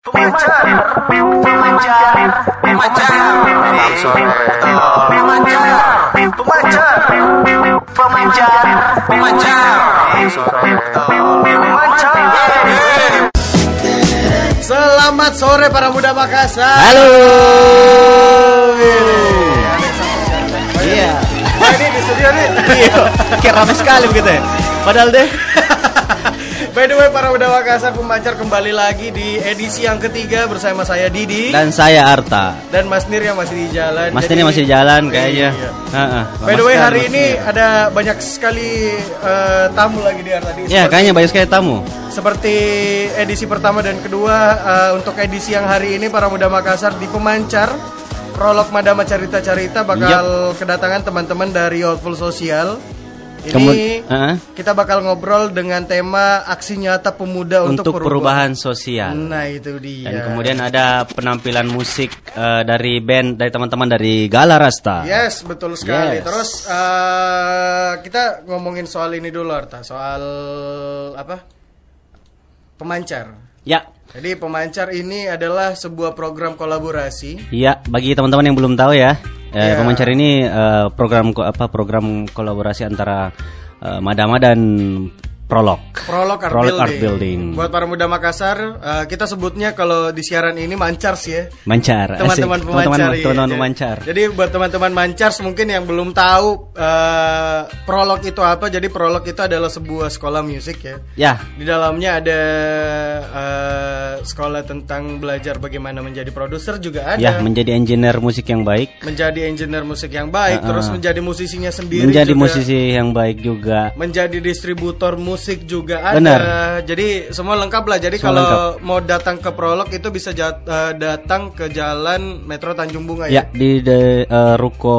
Pemancar, pemancar, pemancar, pemancar, pemancar, pemancar, pemancar, pemancar. Selamat sore para muda Makassar. Halo. Iya. Wah, ini di studio nih. Iya, kayak rame sekali begitu ya. Padahal deh. By the way, para muda Makassar pemancar kembali lagi di edisi yang ketiga bersama saya Didi Dan saya Arta. dan Mas Nir yang masih di jalan. Mas Jadi- ini masih jalan kayaknya. Iya. Heeh. By the way, hari ini Nir. ada banyak sekali eh, tamu lagi di tadi. Ya, kayaknya banyak sekali tamu. Seperti edisi pertama dan kedua eh, untuk edisi yang hari ini para muda Makassar di Pemancar Prolog Madama Carita Carita bakal kedatangan teman-teman dari Youthful Sosial. Ini Kemu- Heeh. kita bakal ngobrol dengan tema aksi nyata pemuda untuk, Untuk perubahan sosial. Nah, itu dia. Dan kemudian ada penampilan musik eh, dari band dari teman-teman dari Gala Rasta. Yes, betul sekali. Yes. Terus eh, kita ngomongin soal ini dulu Arta, soal apa? Pemancar. Ya. Jadi pemancar ini adalah sebuah program kolaborasi. Iya, bagi teman-teman yang belum tahu ya, eh, Ya. pemancar ini eh, program apa program kolaborasi antara eh, Madama dan Prolog. Prolog Art, Prolog Building. Art Building. Buat para muda Makassar, eh, kita sebutnya kalau di siaran ini mancars ya. Mancar. Teman-teman pemancar. Teman-teman iya. teman-teman Jadi- pemancar. Jadi buat teman-teman mancars mungkin yang belum tahu eh, prolog itu apa. Jadi prolog itu adalah sebuah sekolah musik ya. Ya, Di dalamnya ada eh, sekolah tentang belajar bagaimana menjadi produser juga ada. ya menjadi engineer musik yang baik, menjadi engineer musik yang baik, Uh-uh. terus menjadi musisinya sendiri menjadi juga. musisi yang baik juga. menjadi distributor musik juga ada. Benar. Jadi semua lengkap lah. Jadi Semua kalau lengkap. mau datang ke Prolog itu bisa jat- eh, datang ke Jalan Metro Tanjung Bunga Ya, ya. di de, eh, Ruko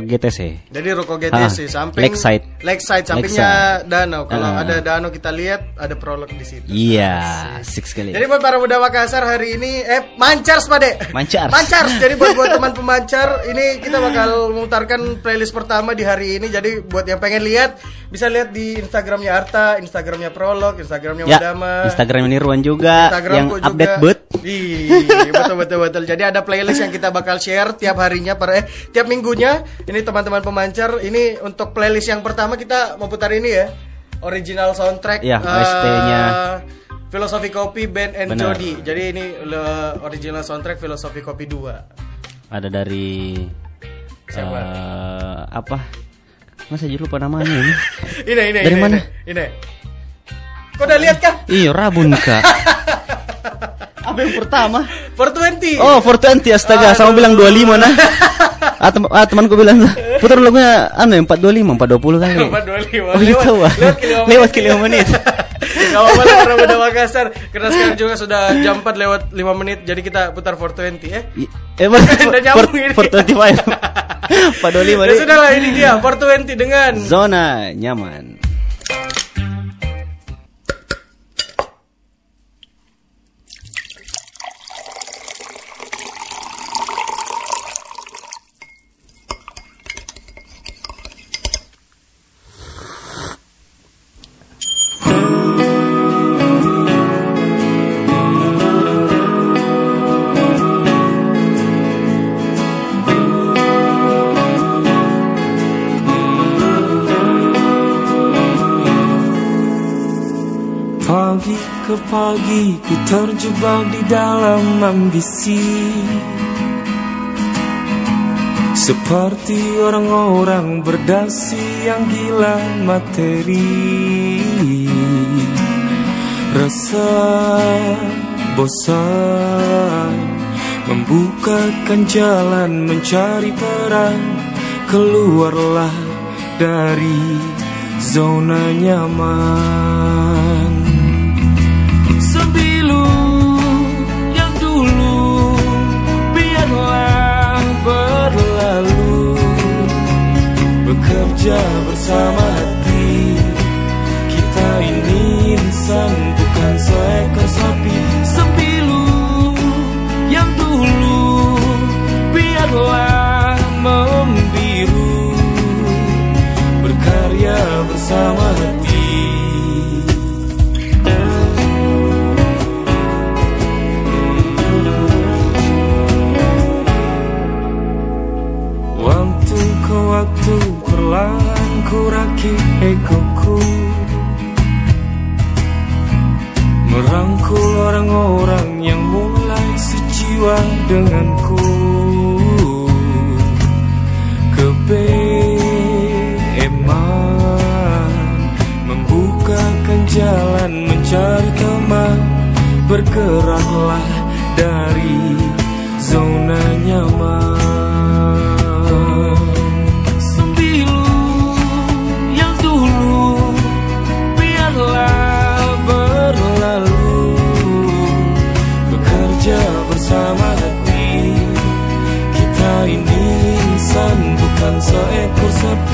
GTC. Jadi Ruko GTC Ah, samping Lakeside. Lakeside sampingnya danau. Kalau Ah. ada danau kita lihat ada Prolog di situ. Iya, six sekali. Jadi buat para muda Makassar hari ini eh mancars Pade. Mancars. Mancars. Jadi buat buat teman pemancar ini kita bakal memutarkan playlist pertama di hari ini. Jadi buat yang pengen lihat bisa lihat di Instagramnya Arta, Instagramnya Prolog, Instagramnya ya, Madama. Instagram Nirwan juga yang Instagramku juga. update bet. Betul betul betul. Jadi ada playlist yang kita bakal share tiap harinya per eh tiap minggunya. Ini teman-teman pemancar, ini untuk playlist yang pertama kita mau putar ini ya. Original soundtrack Ya, eh, OST-nya. Filosofi Kopi Band and Benar. Jody. Jadi ini original soundtrack Filosofi Kopi 2. Ada dari Siapa? eh, apa? Masa jadi lupa namanya ini? Ini ini Dari ini, mana? Ini. ini. Kau udah lihat kah? Iya, Rabun Kak. Apa yang pertama? 420. Oh, 420 astaga, sama bilang 25 nah. ah, tem ah, temanku bilang putar lagunya anu yang 425, 420 kali. 425. Oh, gitu. Lewat- ah. lewat ke lima Lewat menit. ke lima menit. Gak apa-apa lah karena udah Makassar Karena sekarang juga sudah jam 4 lewat 5 menit Jadi kita putar 420 ya I- Eh? Udah nyambung ini. 425. 425 Ya nih. sudah lah ini dia 420 dengan Zona nyaman. Pagi ke pagi ku terjebak di dalam ambisi. Seperti orang-orang berdasi yang gila materi. Rasa bosan Membukakan jalan mencari peran. Keluarlah dari zona nyaman Bekerja bersama hati. Kita ini insan bukan seekor sapi. Sembilu yang dulu biarlah membiru. Berkarya bersama hati kuraki egoku. Merangkul orang-orang yang mulai sejiwa denganku. Kepeman Membukakan jalan mencari teman. Bergeraklah dari zona nyaman. Bukan seekor sapi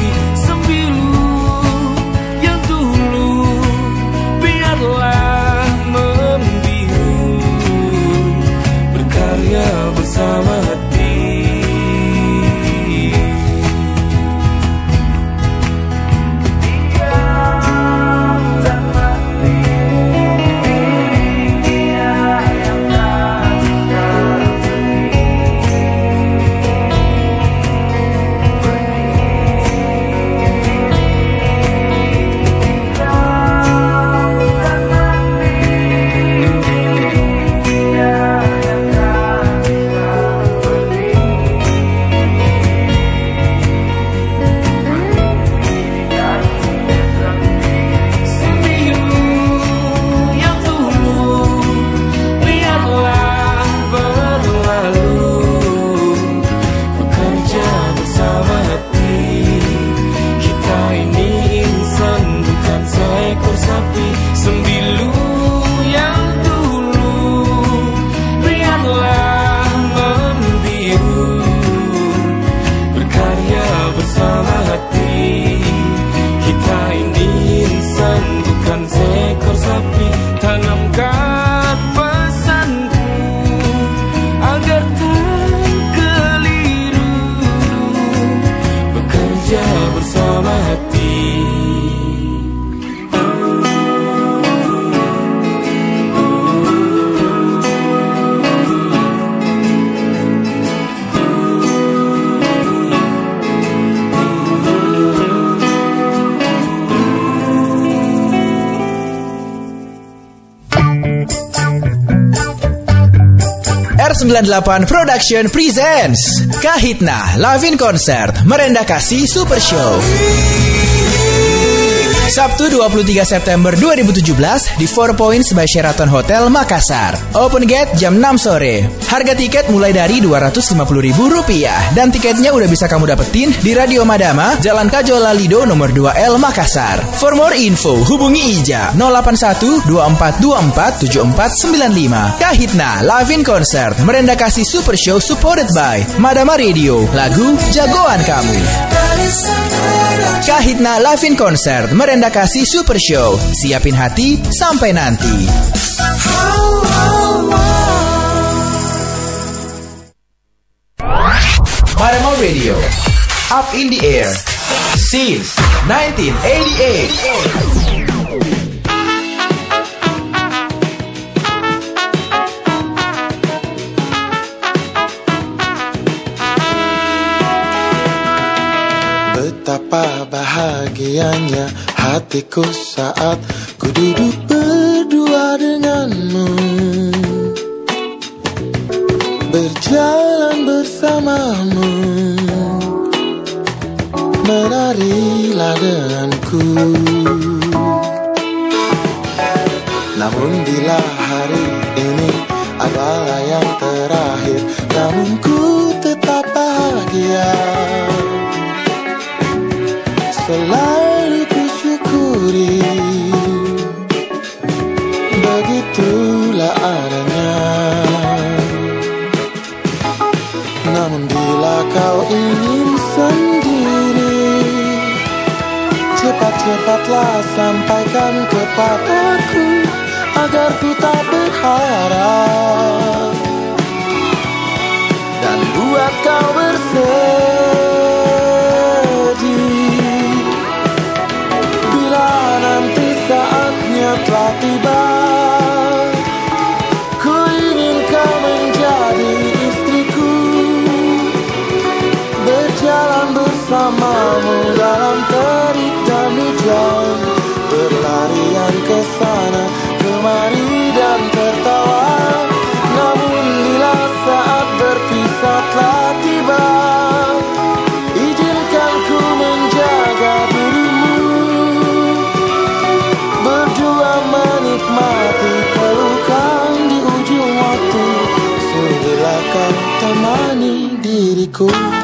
R98 Production presents. Kahitna Lavin Concert Merendah Kasih Super Show Sabtu 23 September 2017 di Four Points by Sheraton Hotel Makassar. Open gate jam 6 sore. Harga tiket mulai dari Rp250.000 dan tiketnya udah bisa kamu dapetin di Radio Madama, Jalan Kajola Lido nomor 2L Makassar. For more info hubungi Ija 081 2424 7495. Kahitna Lavin Concert Merendah Kasih Super Show supported by Madama Radio. Lagu jagoan kamu. Kahitna Lavin Concert Merendah Kasih Super Show. Siapin hati sampai nanti. Maramo Radio. Up in the air. Since 1988 Betapa bahagianya hatiku saat ku duduk berdua denganmu. Berjalan bersamamu Menarilah denganku. Namun bila hari ini adalah yang terakhir Namun ku tetap bahagia selalu kusyukuri. Begitulah adanya Namun bila kau ingin sendiri Cepat-cepatlah sampaikan kepadaku Agar ku tak berharap. Dan buat kau bersedih istriku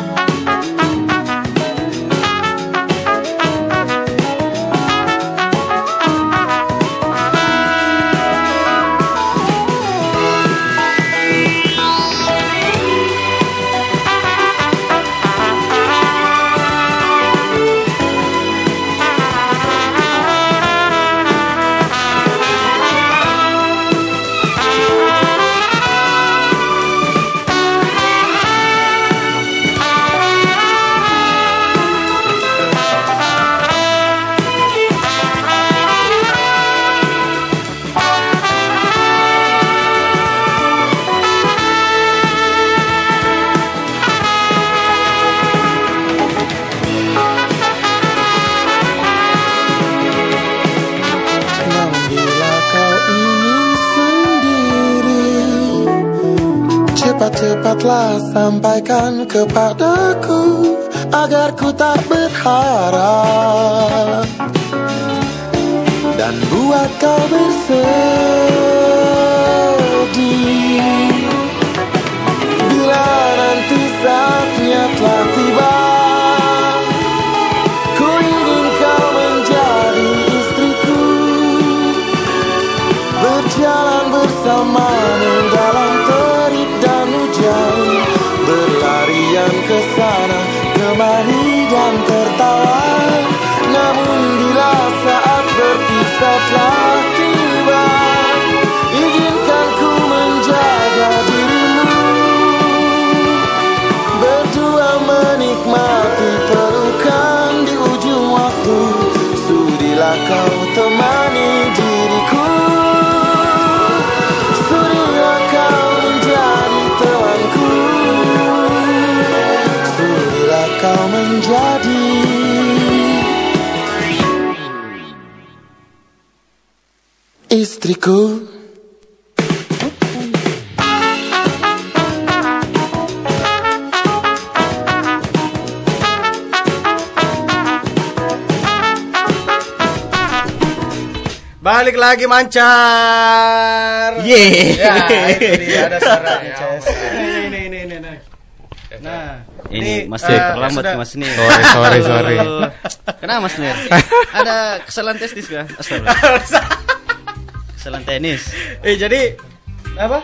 Cepat-cepatlah sampaikan kepadaku Agar ku tak berharap. Dan buat kau bersedih Istriku Balik lagi mancar. Yeay. Ya, dia ada suaranya. Ces. Ini ini ini ini. ini. Nah, Ini Mas eh, Nir, terlambat sudah- Mas Nir. Sorry, sorry, sorry. Kenapa Mas Nir? Ada kesalahan testis kah? Astagfirullah. Kesalahan tenis. Eh jadi apa?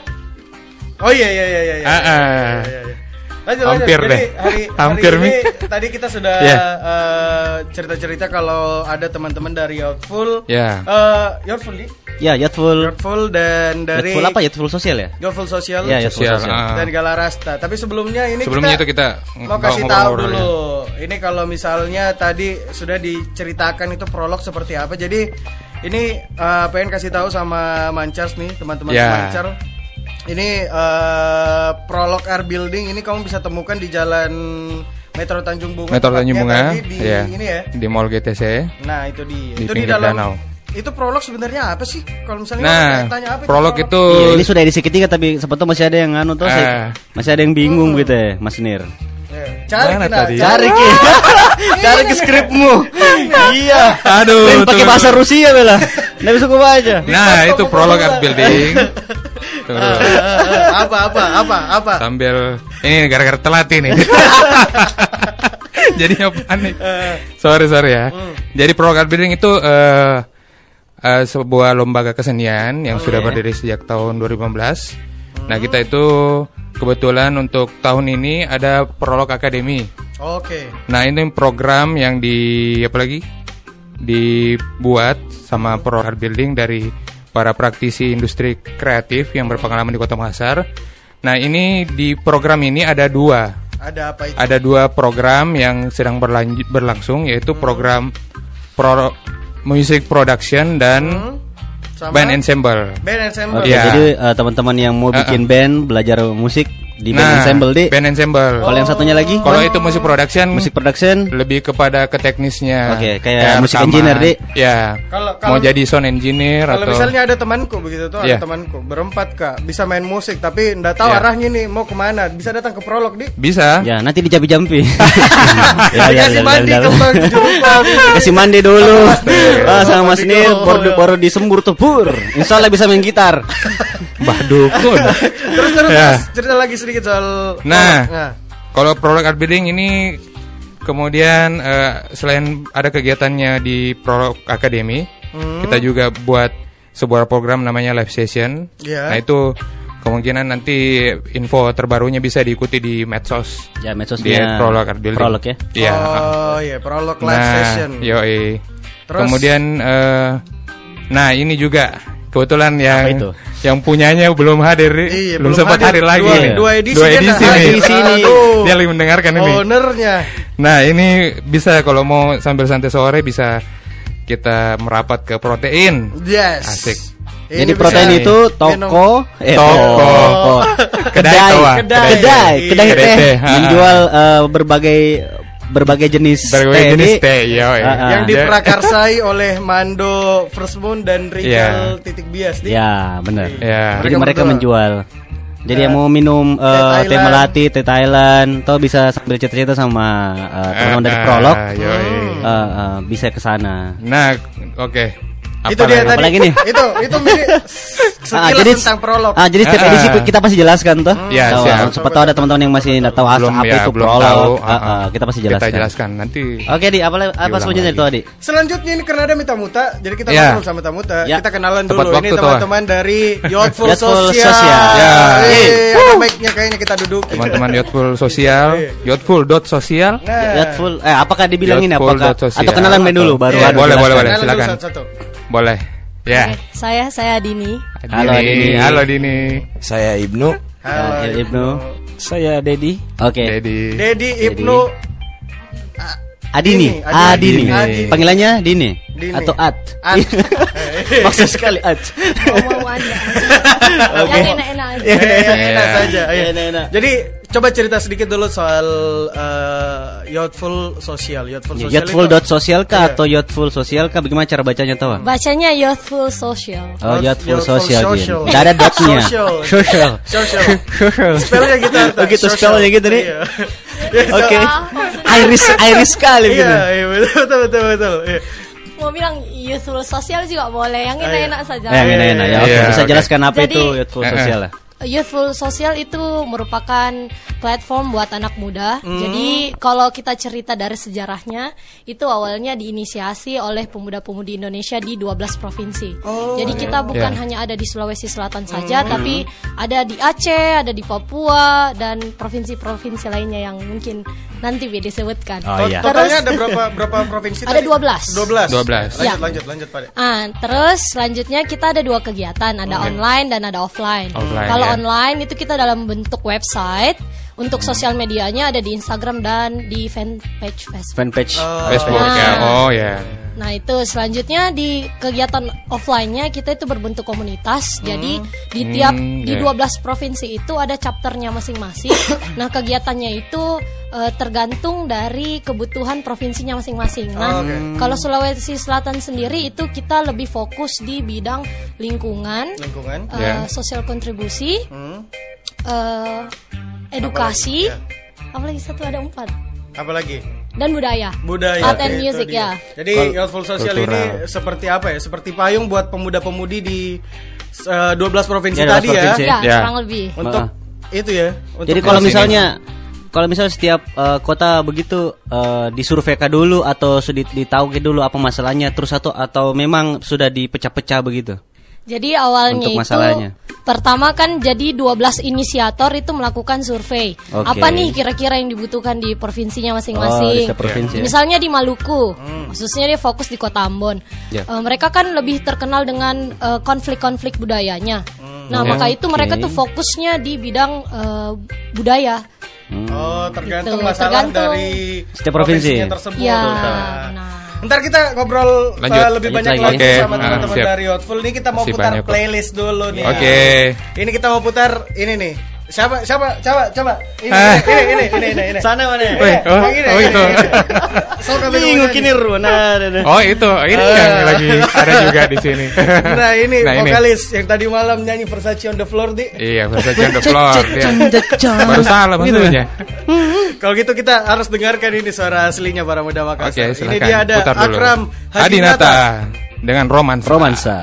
Oh iya iya iya iya. iya. Ah, ah. Iya, iya. Lanjut, Hampir lanjut. Jadi, deh. Hari, Hampir, hari ini Mi. tadi kita sudah Iya. eh, cerita-cerita kalau ada teman-teman dari Youthful. Ya. Eh, Youthful di? Ya, Yachtful. Youthful dan dari Yachtful apa? Yachtful sosial ya? Youthful Sosial. Ya, Yachtful Sosial, sosial. ah. dan Galarasta. Tapi sebelumnya ini Sebelumnya kita, itu kita mau kasih tahu ya. dulu. Ini kalau misalnya tadi sudah diceritakan itu prolog seperti apa. Jadi ini eh, pengen kasih tahu sama Mancars nih, teman-teman Ya. Mancar. Ini eh, prolog Air Building ini kamu bisa temukan di Jalan Metro Tanjung Bunga. Metro Tanjung Bunga, di ya. ini ya. Di Mall GTC. Nah, itu dia. Di itu di dalam danau. Itu prolog sebenarnya apa sih? Kalau misalnya Nah, tanya apa prolog itu Iya, ini sudah edisi ketiga tapi sempat masih ada yang anu tuh, saya- masih ada yang bingung gitu ya, Mas Nir. Cari Mana tadi? Cari ke, cari ke skripmu. iya. Aduh, pakai bahasa. Rusia bela. Nggak bisa gue baca. Nah, itu prolog art building. Tunggu dulu. Eh, eh, apa apa apa apa Sambil ini gara-gara telat ini. Jadi apa nih? Sorry sorry ya. Jadi prolog art building itu eh eh, sebuah lembaga kesenian yang sudah berdiri sejak tahun 2015. Nah, kita itu kebetulan untuk tahun ini ada prolog akademi. oke. Nah ini program yang di apa lagi? Dibuat sama Pro Building dari para praktisi industri kreatif yang berpengalaman di Kota Makassar. Nah ini di program ini ada dua, ada apa itu? Ada dua program yang sedang berlanjut berlangsung yaitu program pro music production dan Hmm, sama band ensemble. band ensemble Oke, Iya. jadi eh, teman-teman yang mau bikin band, belajar musik di band Nah, ensemble di. band ensemble. Kalau yang satunya lagi? Kalau itu musik production, musik production. lebih kepada ke teknisnya. Oke, kayak musik rekaman. engineer, Di. Ya. Kalau- mau jadi sound engineer kalau atau misalnya ada temanku begitu tuh Iya. ada temanku berempat kak bisa main musik tapi ndak tahu Iya. arahnya nih mau ke mana bisa datang ke prolog di bisa. Ya, nanti dijampi-jampi. ya, Dikasih mandi ke jeruk Kasih mandi dulu. Ah, sama Mas Mandi dulu. baru baru disembur tuh pur. Insya Allah bisa main gitar. Mbah Dukun. terus terus Ya. terus, cerita lagi sedikit soal Nah. prolog. Kalau Prolog Art Building ini kemudian eh, selain ada kegiatannya di Prolog Academy, Hmm. kita juga buat sebuah program namanya live session. Ya. Nah itu kemungkinan nanti info terbarunya bisa diikuti di medsos. Ya, Di medsosnya Prolog Art Building. Prolog ya. Iya. Oh iya, prolog live nah, session. yoi. Terus? Kemudian eh, nah ini juga kebetulan yang Apa itu? yang punyanya belum hadir, Iya, belum belum sempat hadir. hadir lagi. Dua- nih. dua edisi Dua edisi nih. di sini. Aduh. Dia lagi mendengarkan ini. Ownernya. Nah ini bisa kalau mau sambil santai sore bisa kita merapat ke protein. Yes. Asik. Ini Jadi protein nih, itu minum. toko, eh, Toko. toko. Kedai kedai, kedai, Kedai. kedai, kedai Kedai teh ha. menjual eh, berbagai berbagai jenis Berbagai teh jenis ini. teh, yo. Ah, ah. Yang Dia- diprakarsai oleh Mando First Moon dan Rachel Iya. Titik Bias nih. Ya, benar. Ya. Jadi Mereka mereka menjual. Jadi yang mau minum eh, Thailand. teh melati, teh Thailand, atau bisa sambil cerita-cerita sama eh, teman-teman dari Ah, Prolog, yoi. eh, eh, bisa ke sana. Nah, oke. itu Apa dia lagi? tadi. Apalagi nih? Itu itu mirip Ah, sekilas jadi tentang prolog. Ah, jadi setiap Ah. edisi kita pasti jelaskan tuh. Ya, Tahu, siap. ah, Siapa tahu ada teman-teman yang masih tidak tahu as- belum apa ya, itu belum Prolog. tahu. Ah, Ah, ah, kita pasti jelaskan. Kita jelaskan nanti. Oke, Di, apa apa selanjutnya itu, Adi? Selanjutnya ini karena ada Mita Muta, jadi kita Ya. ngobrol sama Tamuta. Ya. Kita kenalan Tepat dulu. Ini teman-teman dari Youthful Youthful Social. Social. Ya. Eh, ada mic-nya kayaknya kita duduk. Teman-teman Youthful Sosial, Youthful dot sosial. Nah, Youthful eh apakah dibilang ini Youthful apakah atau kenalan main dulu baru Iya, Adi boleh, boleh, boleh. silakan. Boleh. Ya. Oke, saya saya Dini. Halo, Dini. Halo Dini. Saya Ibnu. Halo. Ya, Ibnu. Saya Dedi. Oke. Dedi. Dedi Ibnu Adini, Dini, Adini. Adini. Adini. Panggilannya Dini Dini. atau Ad. Ad. Maksud sekali Ad. Mau aja. Yang enak-enak aja. Eh, enak Iya. saja. iya. Enak-enak. Jadi coba cerita sedikit dulu soal eh, Youthful Social. Youthful Social. Youthful dot sosial kah Iya. atau Youthful sosial kah? Bagaimana cara bacanya tahu? Bacanya Youthful Social. Oh, Youthful Youthful social. social. Tidak ada dotnya. Social. Social. Social. Social. Spellnya gitu. Oh, gitu, Social. spellnya gitu nih. Iya. Iya, Oke. Maksudnya Iris Iris sekali Iya, gitu. iya, betul betul betul. betul. Iya. Mau bilang Youthful Social juga boleh. Yang enak-enak saja. Yang enak-enak ya. Oke, Iya, bisa jelaskan apa Jadi- itu Youthful sosial lah? Youthful Social itu merupakan platform buat anak muda. Jadi kalau kita cerita dari sejarahnya, itu awalnya diinisiasi oleh pemuda-pemudi Indonesia di 12 provinsi. Jadi kita bukan Ya. hanya ada di Sulawesi Selatan saja, tapi ada di Aceh, ada di Papua dan provinsi-provinsi lainnya yang mungkin nanti bisa disebutkan. Oh, iya. Totalnya Terus- ada berapa berapa provinsi? Ada tadi? 12. 12. 12. Lanjut Ya. lanjut lanjut Pak. Ah, terus selanjutnya kita ada dua kegiatan, ada online dan ada offline. Offline, Kalau ya. Online itu kita dalam bentuk website, untuk sosial medianya ada di Instagram dan di fanpage Facebook. Fanpage. Facebook Nah. ya. Oh ya. Nah itu selanjutnya di kegiatan offline-nya kita itu berbentuk komunitas. Jadi di tiap Hmm, di ya. 12 provinsi itu ada chapternya masing-masing. nah kegiatannya itu eh, tergantung dari kebutuhan provinsinya masing-masing. Nah kalau Sulawesi Selatan sendiri itu kita lebih fokus di bidang lingkungan, Lingkungan. eh, Ya. sosial kontribusi, Hmm. eh, edukasi, Ya. apalagi satu ada empat Apalagi? dan budaya. budaya Art and music ya. Jadi Youthful Social Kultural. ini seperti apa ya? Seperti payung buat pemuda-pemudi di eh, 12 provinsi Ya, 12 tadi provinsi. ya. Ya, Ya. kurang lebih. Untuk itu ya. Untuk Jadi kalau misalnya kalau misalnya setiap eh, kota begitu eh, disurvei kah dulu atau sudah ditahu dulu apa masalahnya terus atau atau memang sudah dipecah-pecah begitu? Jadi awalnya Untuk itu masalahnya. Pertama kan jadi 12 inisiator itu melakukan survei. Oke. Apa nih kira-kira yang dibutuhkan di provinsinya Oh, masing-masing? setiap provinsi ya. Misalnya di Maluku, khususnya dia fokus di Kota Ambon. Ya. Eh, mereka kan lebih terkenal dengan eh, konflik-konflik budayanya. Nah, Ya, maka itu mereka tuh fokusnya di bidang eh, budaya. Oh, tergantung Gitu, masalah tergantung. dari Setiap provinsi. tersebut. Ya, Nah. benar. Ntar kita ngobrol Lanjut. uh, lebih Lanjut banyak lagi. lagi Oke, sama teman-teman siap. dari Hotful. Ini kita mau Masih putar playlist dulu nih. Oke. Ini kita mau putar ini nih. Siapa siapa coba coba ini Ah. ini ini ini ini ini. Sana mana? Ini, Wih, oh, yang ini, oh, ini, itu. ini. So, kami Bingung ngomongin. kini Runa. Oh itu ini yang lagi ada juga di sini. Nah ini Nah, ini. vokalis yang tadi malam nyanyi Versace on the floor di. Iya, Versace on the floor. dia. Baru salah Gitu. maksudnya. Kalau gitu kita harus dengarkan ini suara aslinya para muda Makassar. Oke, ini silakan. dia ada Putar dulu. Akram Hadinata Hadinata. dengan romansa. Romansa.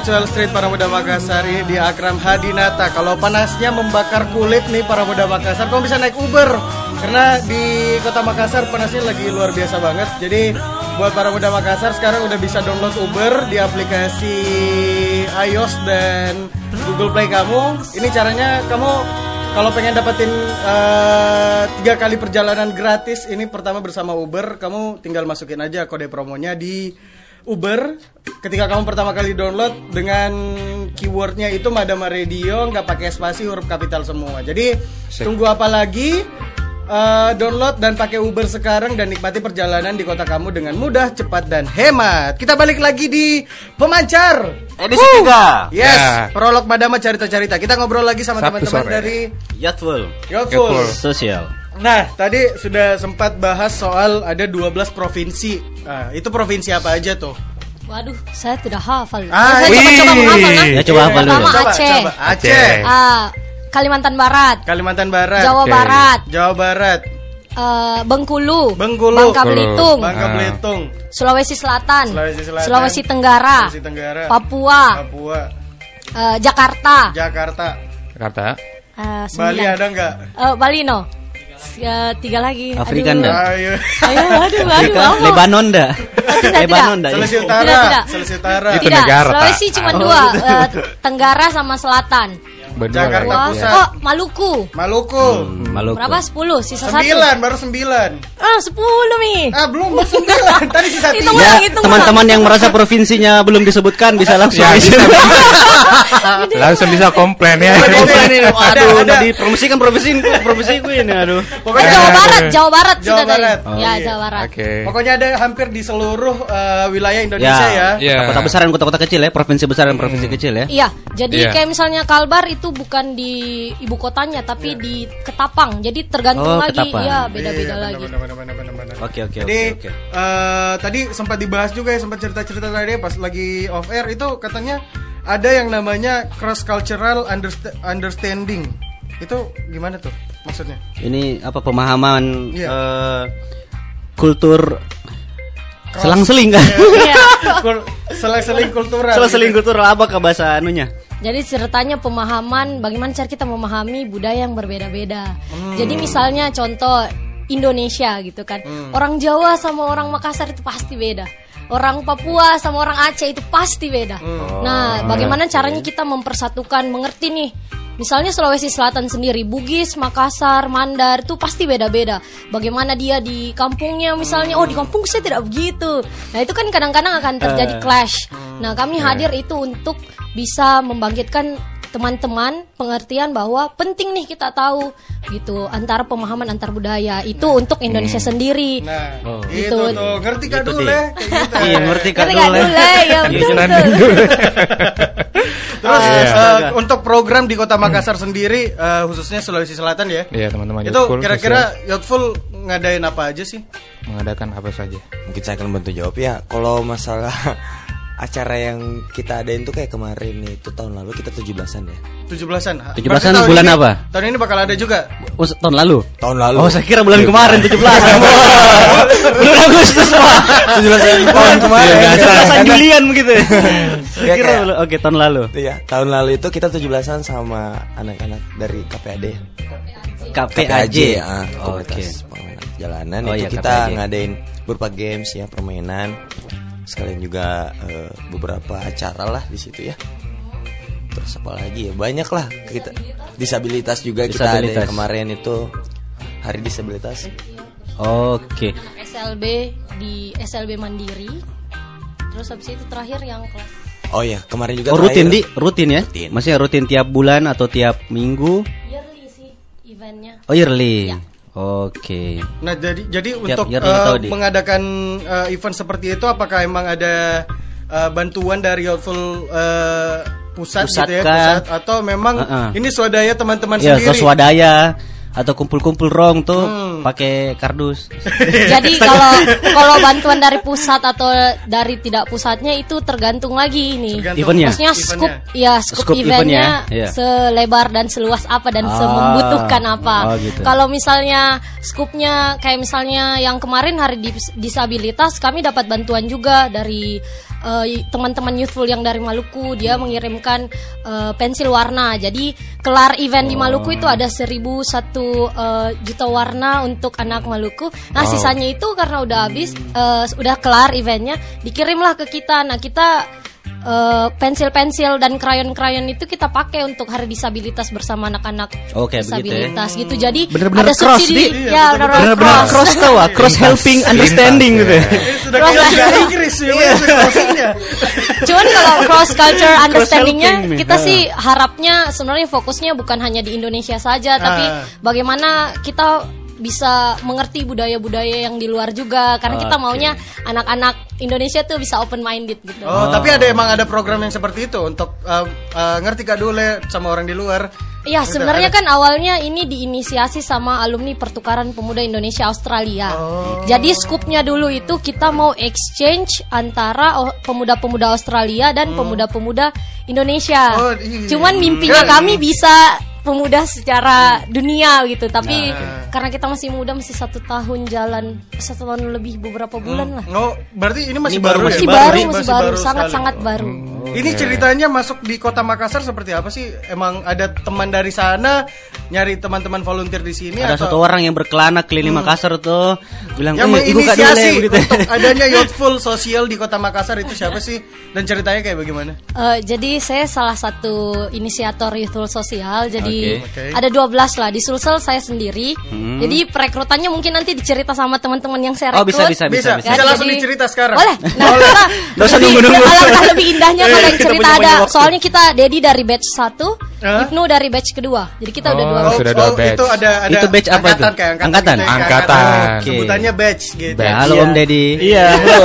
Casual Street para muda Makassar ini di Akram Hadinata. Kalau panasnya membakar kulit nih para muda Makassar, kamu bisa naik Uber karena di kota Makassar panasnya lagi luar biasa banget. Jadi buat para muda Makassar sekarang udah bisa download Uber di aplikasi iOS dan Google Play kamu. Ini caranya kamu kalau pengen dapetin eh, tiga kali perjalanan gratis ini pertama bersama Uber, kamu tinggal masukin aja kode promonya di Uber. Ketika kamu pertama kali download dengan keywordnya itu Madama Radio, nggak pakai spasi huruf kapital semua. Jadi tunggu apa lagi? Eh, download dan pakai Uber sekarang dan nikmati perjalanan di kota kamu dengan mudah, cepat dan hemat. Kita balik lagi di pemancar. Edisi tiga. Yes, Ya. prolog Madama cerita-cerita. Kita ngobrol lagi sama teman-teman dari Youthful. Youthful. Sosial. Nah, tadi sudah sempat bahas soal ada 12 provinsi. Nah, itu provinsi apa aja tuh? Waduh, saya tidak hafal. Ah, saya coba-coba menghafal nah. Ya, coba hafal dulu. Pertama Aceh. coba. Aceh. Ah, Kalimantan Barat, Kalimantan Barat. Jawa Oke. Barat, Jawa Barat. eh, Bengkulu, Bengkulu. Bangka Belitung, Bangka Ah. Belitung. Sulawesi Selatan, Sulawesi Selatan. Sulawesi Tenggara, Sulawesi Tenggara. Papua, Papua. eh, Jakarta, Jakarta. Jakarta. eh, Bali ada nggak? Eh, Bali no. Eh, tiga lagi. Afrika Aduh. ndak? Ayo. Aduh, aduh, apa? Lebanon dah. tidak. Lebanon dah. Sulawesi ya. Utara. Tidak, tidak. Sulawesi Utara. Itu Tidak, negara, Sulawesi cuma dua, eh, Tenggara sama Selatan. Berdua Jakarta kali. Wah, Pusat. oh, Maluku. Maluku. Maluku. Berapa? 10, sisa Sembilan, satu. baru sembilan. Ah, 10 Mi. Ah, belum, baru sembilan. Tadi sisa Hitung tiga. ulang, Ya, hitung teman-teman yang merasa provinsinya belum disebutkan bisa langsung Ya, bisa. Langsung bisa komplain ya. Komplain ini. Ada, Aduh, ada. udah dipromosikan provinsi provinsi gue ini aduh. Oh, Pokoknya Jawa Barat, Jawa Barat Jawa sudah tadi. Barat. Oh, ya, iya. Jawa Barat. Oke. Pokoknya ada hampir di seluruh eh, wilayah Indonesia ya. Ya. Kota besar dan kota-kota kecil ya, provinsi besar dan provinsi kecil ya. Iya, jadi Iya. kayak misalnya Kalbar itu bukan di ibu kotanya tapi di Ketapang. Jadi tergantung Oh, lagi, Ketapang. ya beda-beda Iya, lagi. Oke oke Jadi oke oke. eh, tadi sempat dibahas juga ya sempat cerita-cerita tadi pas lagi off air itu katanya ada yang namanya cross cultural understa- understanding. Itu gimana tuh maksudnya? Ini apa pemahaman Iya. eh, kultur selang-seling kan? Iya. Kul- Selang-seling kultural. Selang-seling kultural apa ke bahasa anunya? Jadi ceritanya pemahaman bagaimana cara kita memahami budaya yang berbeda-beda. Hmm. Jadi misalnya contoh Indonesia gitu kan. Hmm. Orang Jawa sama orang Makassar itu pasti beda. Orang Papua sama orang Aceh itu pasti beda. Hmm. Nah, bagaimana caranya kita mempersatukan, mengerti nih. Misalnya Sulawesi Selatan sendiri, Bugis, Makassar, Mandar itu pasti beda-beda. Bagaimana dia di kampungnya misalnya, oh di kampung saya tidak begitu. Nah itu kan kadang-kadang akan terjadi clash. Nah kami hadir itu untuk bisa membangkitkan teman-teman pengertian bahwa penting nih kita tahu gitu antara pemahaman antar budaya itu untuk Indonesia sendiri. Nah, Oh. itu Gitu. tuh ngerti kan dulu Di. ya. Iya ngerti kan dulu ya? Terus Iya. eh, untuk program di Kota Makassar sendiri eh, khususnya Sulawesi Selatan ya. Iya, teman-teman. Itu kira-kira Youthful ngadain apa aja sih? Mengadakan apa saja? Mungkin saya akan bantu jawab ya. Kalau masalah acara yang kita adain tuh kayak kemarin itu tahun lalu kita 17-an ya. 17-an. 17-an Berarti tahun bulan ini- apa? Tahun ini bakal ada juga. Oh, tahun lalu. Tahun lalu. Oh, saya kira bulan kemarin 17 Bulan Agustus, Pak. 17 tahun kemarin. Iya, 17 Julian begitu. Ya, Saya kira oke tahun lalu. Iya, tahun lalu itu kita 17-an sama anak-anak dari KPAD. KPAJ. ah, Oke. komunitas permainan jalanan Oh itu iya, kita KPAJ. ngadain berupa games ya, permainan. Sekalian juga eh, beberapa acara lah di situ ya. Terus apa lagi ya? Banyak lah kita disabilitas juga kita ada Disabilitas. kemarin itu hari disabilitas. Oke. SLB di SLB Mandiri. Terus habis itu terakhir yang kelas Oh ya, kemarin juga Oh, rutin di rutin ya? Rutin. Maksudnya rutin tiap bulan atau tiap minggu? yearly sih eventnya. Oh, yearly. Oke. Nah, jadi jadi Tiap untuk Di. mengadakan eh, event seperti itu apakah emang ada eh, bantuan dari Youthful eh, pusat, Pusat gitu ya, pusat atau memang Heeh. ini swadaya teman-teman Ya, sendiri? atau swadaya atau kumpul-kumpul rong tuh Hmm. pakai kardus. Jadi kalau kalau bantuan dari pusat atau dari tidak pusatnya itu tergantung lagi ini. Eventnya? Maksudnya eventnya. scoop ya scoop, Scoop eventnya, eventnya, iya. selebar dan seluas apa dan Ah, semembutuhkan apa. oh gitu. Kalau misalnya scoopnya kayak misalnya yang kemarin hari dis- disabilitas kami dapat bantuan juga dari eh, teman-teman youthful yang dari Maluku dia mengirimkan eh, pensil warna. Jadi kelar event di Maluku itu ada 1001 eh, juta warna untuk anak Maluku. Nah, sisanya itu karena udah habis eh, udah kelar eventnya dikirimlah ke kita. Nah, kita eh, pensil-pensil dan krayon-krayon itu kita pakai untuk hari disabilitas bersama anak-anak Oke, begitu ya. disabilitas gitu. Jadi Bener-bener ada cross, subsidi Di. ya bener-bener Benar-benar cross. cross tau ah, cross helping understanding gitu. ya. Sudah kayak Liga Inggris ya. Cuman kalau cross culture understandingnya kita sih harapnya sebenarnya fokusnya bukan hanya di Indonesia saja, tapi Ah. bagaimana kita bisa mengerti budaya-budaya yang di luar juga karena kita maunya anak-anak Indonesia tuh bisa open minded gitu. Oh, tapi ada emang ada program yang seperti itu untuk uh, uh, ngerti Kak Dule sama orang di luar. Iya, Gitu, sebenarnya ada. kan awalnya ini diinisiasi sama alumni Pertukaran Pemuda Indonesia Australia. Oh. Jadi skupnya dulu itu kita mau exchange antara o- pemuda-pemuda Australia dan pemuda-pemuda Indonesia. Hmm. Oh, iya. Cuman mimpinya Kan. kami bisa pemuda secara dunia gitu, tapi Nah. karena kita masih muda masih satu tahun jalan satu tahun lebih beberapa bulan lah. Oh, berarti ini masih Ini baru, baru, ya? Masih baru, Ini masih baru, sekali. sangat-sangat baru. Ini ceritanya masuk di kota Makassar seperti apa sih? Emang ada teman dari sana nyari teman-teman volunteer di sini Ada atau satu orang yang berkelana keliling Makassar tuh bilang yang "Eh, ikut Kak Dule," menginisiasi begitu. untuk adanya youthful sosial di kota Makassar itu siapa sih? Dan ceritanya kayak bagaimana? Eh, jadi saya salah satu inisiator Youthful Sosial. Jadi Oke. Oke. ada 12 lah di Sulsel saya sendiri. Jadi perekrutannya mungkin nanti dicerita sama teman-teman yang saya Oh, rekrut. bisa, bisa, bisa, Bisa, bisa. bisa Kan, langsung jadi- dicerita sekarang. Boleh. Nah, kita Nggak usah lebih- nunggu-nunggu. alangkah lebih indahnya kalau yang Kita cerita punya ada. Soalnya kita Dedi dari batch 1, Hah? Ibnu dari batch kedua. Jadi kita udah Oh, dua Oh, batch. sudah dua oh, batch. itu ada ada Itu batch apa angkatan itu? kayak angkatan. Angkatan? gitu ya, kayak Angkatan. Oke. Sebutannya batch gitu. Ya, halo Iya. Om Deddy. Iya, halo.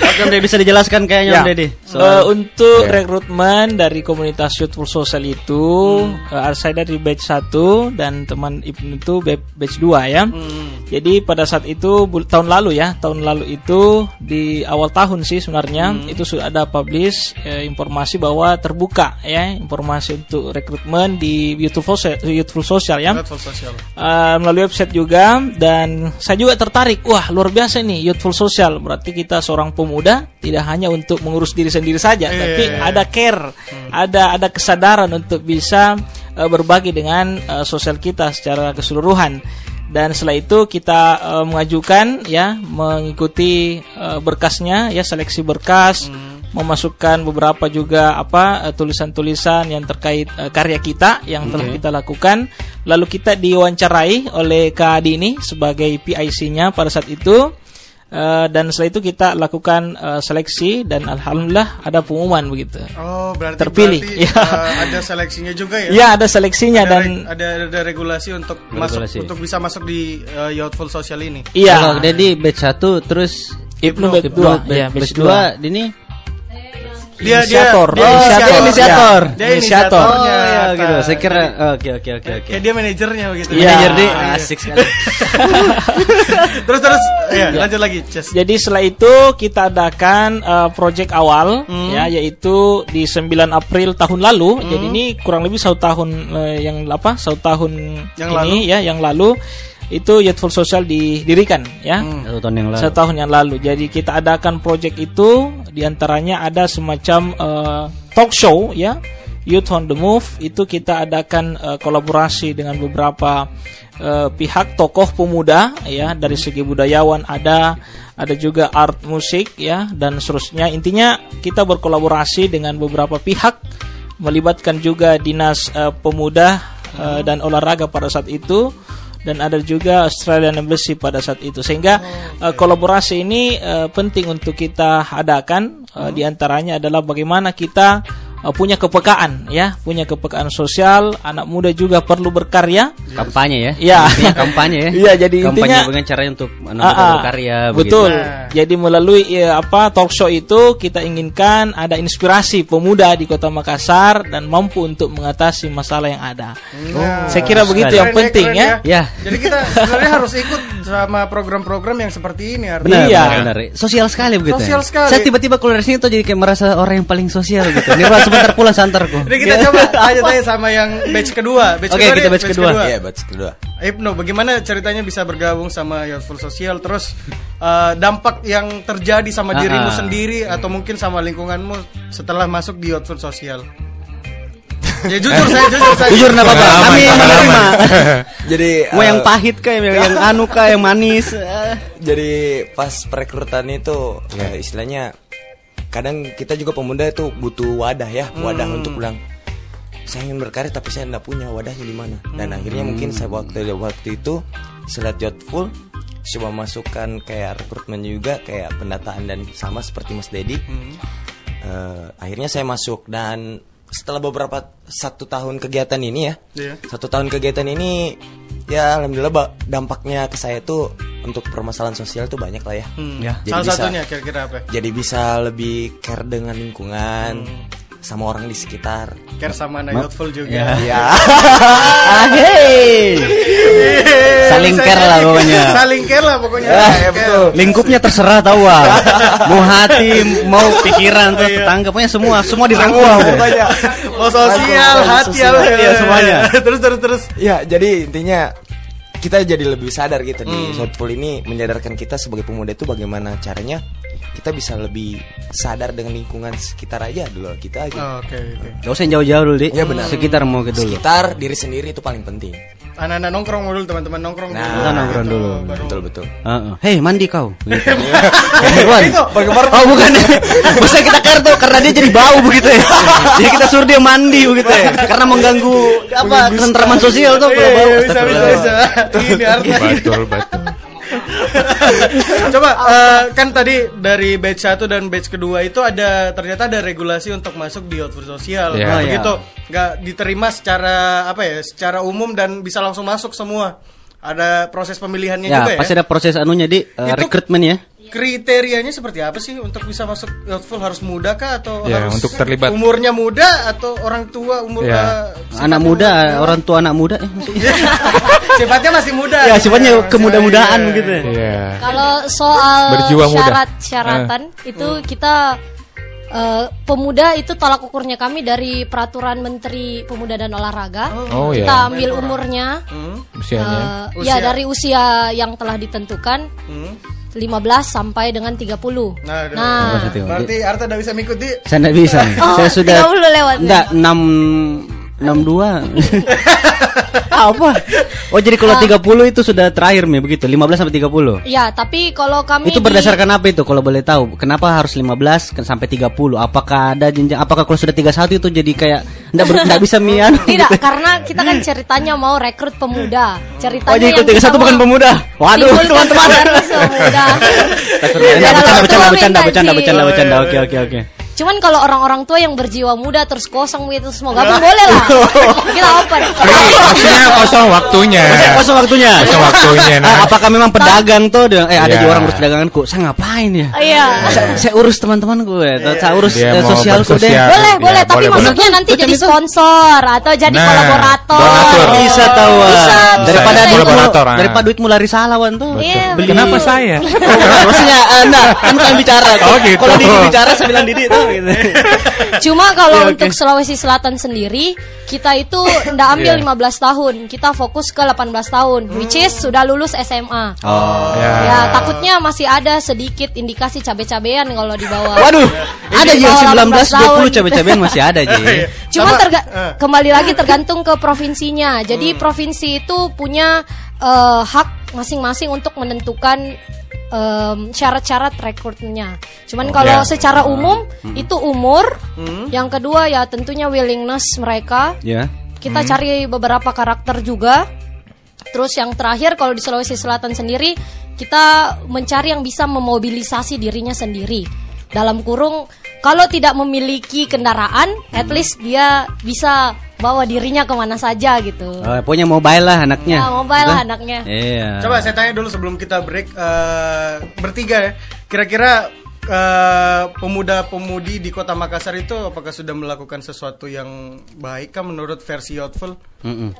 Oke, Om Deddy bisa dijelaskan kayaknya Om Ya. Deddy. Eh, untuk Ya. rekrutmen dari komunitas Youthful Social itu eh, saya dari batch 1 dan teman Ibnu itu ba- batch 2 ya. Jadi pada saat itu tahun lalu ya, tahun lalu itu di awal tahun sih sebenarnya itu sudah ada publish eh, informasi bahwa terbuka ya informasi untuk rekrutmen di Youthful Social, Youthful Social ya. Youthful sosial. Uh, melalui website juga dan saya juga tertarik wah luar biasa nih youthful social berarti kita seorang pemuda tidak hanya untuk mengurus diri sendiri saja Iya. tapi ada care ada ada kesadaran untuk bisa uh, berbagi dengan uh, sosial kita secara keseluruhan. Dan setelah itu kita uh, mengajukan ya mengikuti uh, berkasnya ya seleksi berkas memasukkan beberapa juga apa tulisan-tulisan yang terkait eh, karya kita yang telah kita lakukan. Lalu kita diwawancarai oleh Kak Adi ini sebagai PIC-nya pada saat itu Eh, dan setelah itu kita lakukan eh, seleksi dan alhamdulillah ada pengumuman begitu Oh, berarti Terpilih, berarti, ya. uh, ada seleksinya juga ya? ya ada seleksinya ada, dan reg- ada ada regulasi untuk masuk Regulasi. untuk bisa masuk di uh, youthful sosial ini. iya Kalau Deddy batch 1 terus Ibnu batch Ibnu dua, batch- ya, batch batch 2 dua. ini Dia Inisiator. dia, dia Oh, inisiator. dia inisiator. Dia Inisiator. Oh ya gitu. Saya kira oke oke oke oke. Kayak dia manajernya begitu. Iya. Manajer deh Ah, asik sekali. terus terus ya, lanjut lagi, Ces. Jadi setelah itu kita adakan uh, project awal Hmm. ya yaitu di 9 April tahun lalu. Jadi ini kurang lebih satu tahun uh, yang apa? Satu tahun Yang ini lalu. ya yang lalu itu Youthful Social didirikan ya. Hmm. Satu tahun yang lalu. Satu tahun yang lalu. Jadi kita adakan project itu di antaranya ada semacam uh, talk show ya. Youth on the Move itu kita adakan uh, kolaborasi dengan beberapa uh, pihak tokoh pemuda ya dari segi budayawan ada ada juga art musik ya dan seterusnya intinya kita berkolaborasi dengan beberapa pihak melibatkan juga dinas uh, pemuda uh, dan olahraga pada saat itu dan ada juga Australian Embassy pada saat itu. Sehingga uh, kolaborasi ini uh, penting untuk kita adakan. Uh, di antaranya adalah bagaimana kita uh, punya kepekaan ya punya kepekaan sosial anak muda juga perlu berkarya kampanye ya. Iya. Kampanye ya. Iya, jadi kampanye intinya- dengan cara untuk anak Ah, muda ah, berkarya betul. begitu. Jadi melalui ya, apa talk show itu kita inginkan ada inspirasi pemuda di Kota Makassar dan mampu untuk mengatasi masalah yang ada. Saya kira begitu sekali. yang Keren ya, penting keren ya. Ya. Jadi kita sebenarnya harus ikut sama program-program yang seperti ini artinya. Benar, Iya. benar, benar. Sosial sekali begitu. Sosial ya. sekali. Saya tiba-tiba keluar dari sini tuh jadi kayak merasa orang yang paling sosial gitu. Ini sebentar pulang santarku. Ini kita coba tanya-tanya sama yang batch kedua. Batch Oke, kedua kita batch kedua. Iya, batch kedua. Ibnu, bagaimana ceritanya bisa bergabung sama Youthful Social? Terus eh, dampak yang terjadi sama Ah, dirimu ah. sendiri atau mungkin sama lingkunganmu setelah masuk di Youthful Social? ya jujur saya, jujur saya. Jujur nggak apa-apa. Kami menerima. Jadi Mau yang eh, pahit kah, yang, yang anu kah, yang manis. Jadi pas perekrutan itu ya istilahnya kadang kita juga pemuda itu butuh wadah ya wadah untuk bilang saya ingin berkarya tapi saya tidak punya wadahnya di mana? Dan akhirnya mungkin saya waktu waktu itu setelah Youthful coba masukkan kayak rekrutmen juga kayak pendataan dan sama seperti Mas Dedi Eh, akhirnya saya masuk dan setelah beberapa satu tahun kegiatan ini ya Iya. satu tahun kegiatan ini ya alhamdulillah dampaknya ke saya tuh untuk permasalahan sosial tuh banyak lah ya. Hmm. Ya. Jadi Salah bisa- satunya kira-kira apa? Jadi bisa lebih care dengan lingkungan sama orang di sekitar. Care sama anak Ma- Youthful juga. Ya. Ya. Ah, hey. Saling Bisa care lah pokoknya. Saling care lah pokoknya. Ya, Care. betul. Lingkupnya terserah tahu ah. Mau hati, mau pikiran, terus tetangga, pokoknya semua, semua dirangkul. Pokoknya. Mau sosial, Rangkul, hati, sosial. apa Iya, semuanya. terus terus terus. Ya, jadi intinya kita jadi lebih sadar gitu di Hmm. Southpool ini menyadarkan kita sebagai pemuda itu bagaimana caranya kita bisa lebih sadar dengan lingkungan sekitar aja dulu kita aja. Oh, Oke oke. Gak usah yang jauh-jauh dulu, Dik. Iya, benar. Sekitar mau dulu. Sekitar diri sendiri itu paling penting. Anak-anak nongkrong dulu teman-teman nongkrong Nah, dulu. kita nongkrong Gitu, dulu. baru- Betul betul. Heeh. Hei mandi kau. Gitu. Wan. Oh bukan. Maksudnya kita care tuh karena dia jadi bau begitu ya. Jadi kita suruh dia mandi begitu ya. Karena mengganggu apa ketentraman sosial tuh kalau Iya, bau. iya, bisa, bisa, bisa. Ini artinya. betul betul. Coba eh, kan tadi dari batch 1 dan batch kedua itu ada ternyata ada regulasi untuk masuk di outfit sosial. Iya. Nah, iya. begitu nggak diterima secara apa ya? Secara umum dan bisa langsung masuk semua. Ada proses pemilihannya Ya, juga ya. pasti ada proses anunya di Itu- rekrutmen ya. Kriterianya seperti apa sih untuk bisa masuk Youthful harus muda kah atau Ya, harus untuk terlibat. umurnya muda atau orang tua umur Ya. eh, Anak muda, orang tua anak muda eh maksudnya. sifatnya masih muda. Ya, sifatnya Masih- kemuda-mudaan iya. begitu. Iya. Kalau soal Berjiwa muda. syarat-syaratan itu kita eh, pemuda itu tolak ukurnya kami dari peraturan Menteri Pemuda dan Olahraga. Oh, kita ya. ambil umurnya Hmm, Usianya. ya Usia. dari usia yang telah ditentukan hmm. 15 sampai dengan 30. Nah. Nah, Berarti, Arta udah bisa mengikuti. Saya enggak bisa. Oh, Saya sudah 30 lewat. Enggak, 6 62. Apa? Oh, jadi kalau 30 itu sudah terakhir nih begitu, 15 sampai 30. ya, tapi kalau kami Itu di- berdasarkan apa itu kalau boleh tahu? Kenapa harus 15 ke- sampai 30? Apakah ada jenjang apakah kalau sudah 31 itu jadi kayak enggak ber, enggak bisa mian? Tidak, karena kita kan ceritanya mau rekrut pemuda. Ceritanya Oh, jadi yang kita 31 bukan pemuda. Waduh, teman-teman. pemuda. Bercanda, bercanda, bercanda, bercanda, bercanda. Oke, oke, oke. Cuman kalau orang-orang tua yang berjiwa muda terus kosong itu semua gabung boleh lah. Kita open. Free, maksudnya kosong waktunya. Maksudnya kosong waktunya. Kosong waktunya. Ah, Nah. apakah memang pedagang tuh eh ada Iya. di orang urus pedaganganku. Saya ngapain ya? Iya. Saya, saya urus teman-temanku ya. Saya urus Dia eh, mau sosialku deh. Boleh, Ya, boleh, tapi masuknya nanti jadi sponsor atau jadi Nah, kolaborator. donatur. Bisa tahu. ah. Bisa, daripada bisa. duitmu Kolaborator, ah. daripada duitmu lari salawan tuh. Iya, Beli. Kenapa saya? Oh, maksudnya eh, enggak, kan bicara. Oh, gitu. Kalau Didi bicara saya bilang Didi tuh gitu. Cuma kalau Iya, oke. untuk Sulawesi Selatan sendiri, kita itu ndak ambil Iya. 15 tahun, kita fokus ke 18 tahun, which is sudah lulus SMA. Oh. Ya. Ya, takutnya masih ada sedikit indikasi cabe-cabean kalau di bawah. Waduh, ada bawah 19 18 20 cabe-cabean masih ada Ji. Cuma Sama, terga- eh. kembali lagi tergantung ke provinsinya. Jadi provinsi itu punya eh, hak masing-masing untuk menentukan em, syarat-syarat rekrutnya. Cuman kalau ya. secara umum itu umur. Yang kedua ya tentunya willingness mereka. Ya. Kita cari beberapa karakter juga. Terus yang terakhir kalau di Sulawesi Selatan sendiri kita mencari yang bisa memobilisasi dirinya sendiri. Dalam kurung kalau tidak memiliki kendaraan, at least dia bisa bawa dirinya ke mana saja gitu. Oh, pokoknya mobile lah anaknya. Ya, mobile lah Gitu. anaknya. Iya. Coba saya tanya dulu sebelum kita break eh, bertiga ya. Kira-kira eh, pemuda-pemudi di Kota Makassar itu apakah sudah melakukan sesuatu yang baik kah menurut versi Youthful Mm-mm.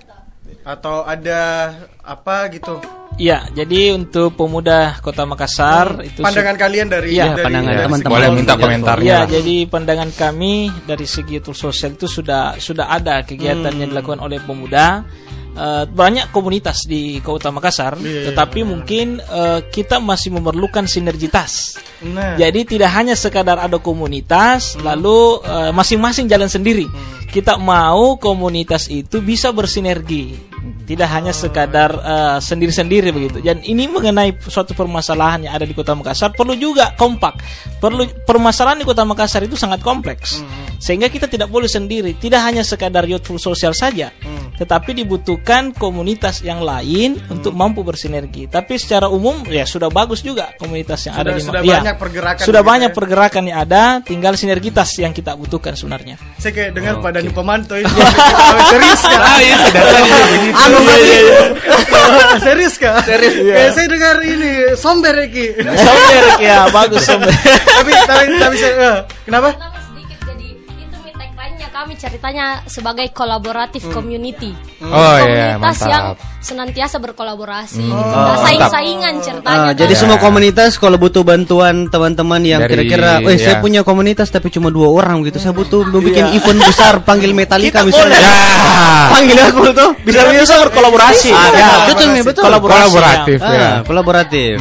atau ada apa gitu Ya, jadi untuk pemuda Kota Makassar itu Pandangan kalian dari Iya, dari- pandangan Ya, teman-teman. boleh minta Iya, komentarnya Ya, jadi pandangan kami dari segi tool sosial itu sudah sudah ada kegiatan Hmm. yang dilakukan oleh pemuda. Eh, banyak komunitas di Kota Makassar, Iya, tetapi mungkin eh, kita masih memerlukan sinergitas. Nah. Jadi tidak hanya sekadar ada komunitas, lalu eh, masing-masing jalan sendiri. Kita mau komunitas itu bisa bersinergi, tidak hanya sekadar eh, sendiri-sendiri begitu. Dan ini mengenai suatu permasalahan yang ada di Kota Makassar perlu juga kompak. Perlu permasalahan di Kota Makassar itu sangat kompleks, sehingga kita tidak boleh sendiri. Tidak hanya sekadar youthful sosial saja, tetapi dibutuhkan komunitas yang lain untuk mampu bersinergi. Tapi secara umum ya sudah bagus juga komunitas yang ada Sudah- di sudah ya, banyak pergerakan Sudah banyak ya. pergerakan yang ada, tinggal sinergitas yang kita butuhkan sebenarnya. Saya kayak dengar Oh, pada Dani Pemantau ini serius kah? Ah, iya, juga begitu. Anu kali. serius kah? Serius. Kayak saya dengar ini somber Eki. Somber ya, bagus somber. tapi tapi tapi saya eh, kenapa? Kami ceritanya sebagai kolaboratif community. Oh iya, Komunitas yang senantiasa berkolaborasi. Oh, Nggak mantap. saing-saingan ceritanya. Ah, jadi kan. semua komunitas kalau butuh bantuan teman-teman yang Dari- kira-kira, eh saya ya. punya komunitas tapi cuma dua orang gitu, saya butuh bikin event besar panggil Metallica Kita misalnya. Ya. Panggil aku tuh. Bisa bisa berkolaborasi. Ah, Ya, betul nih, betul. Kolaboratif Ah, ya. kolaboratif.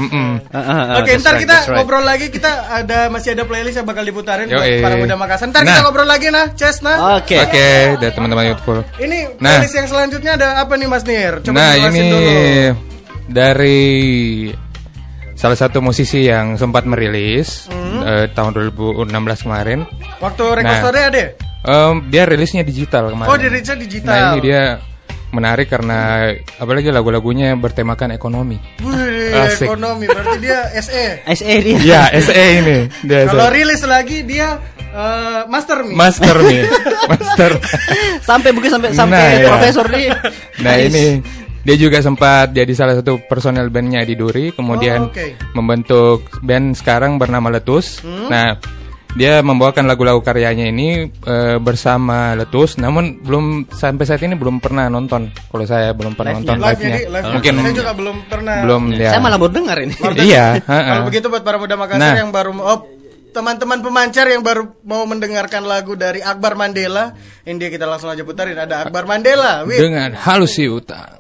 Ah, Oke, ntar right, kita ngobrol lagi. Kita ada masih ada playlist yang bakal diputarin buat para muda Makassar. Ntar kita Nah. ngobrol lagi nah, Ces nah. Oke. Oke, dari teman-teman Youthful. Ini Nah. playlist yang selanjutnya ada apa nih Mas Nir? Coba nah, ini dulu. dari salah satu musisi yang sempat merilis Hmm. eh, tahun 2016 kemarin. Waktu record Nah. ada? Em, dia rilisnya digital kemarin. Oh, dirilisnya digital. Nah, ini dia menarik karena apalagi lagu-lagunya bertemakan ekonomi. Wih, Asik. ekonomi berarti dia SE. SE dia. Ya, SE ini. Dia Kalau rilis lagi dia eh, master nih. Master nih. Master. sampai mungkin sampai Nah, sampai ya. profesor nih. Nah ini dia juga sempat jadi salah satu personel bandnya di Duri, kemudian Oh, oke. membentuk band sekarang bernama Letus. Hmm? Nah dia membawakan lagu-lagu karyanya ini eh, bersama Letus, namun belum sampai saat ini belum pernah nonton. Kalau saya belum pernah nonton Live-nya, live-nya, Di, live mungkin saya juga belum pernah. belum ya. Saya malah baru dengar ini. Iya. Kalau begitu buat para muda Makassar Nah. yang baru oh teman-teman pemancar yang baru mau mendengarkan lagu dari Akbar Mandela, ini dia kita langsung aja putarin ada Akbar Mandela. Wih. Dengan halusi utang.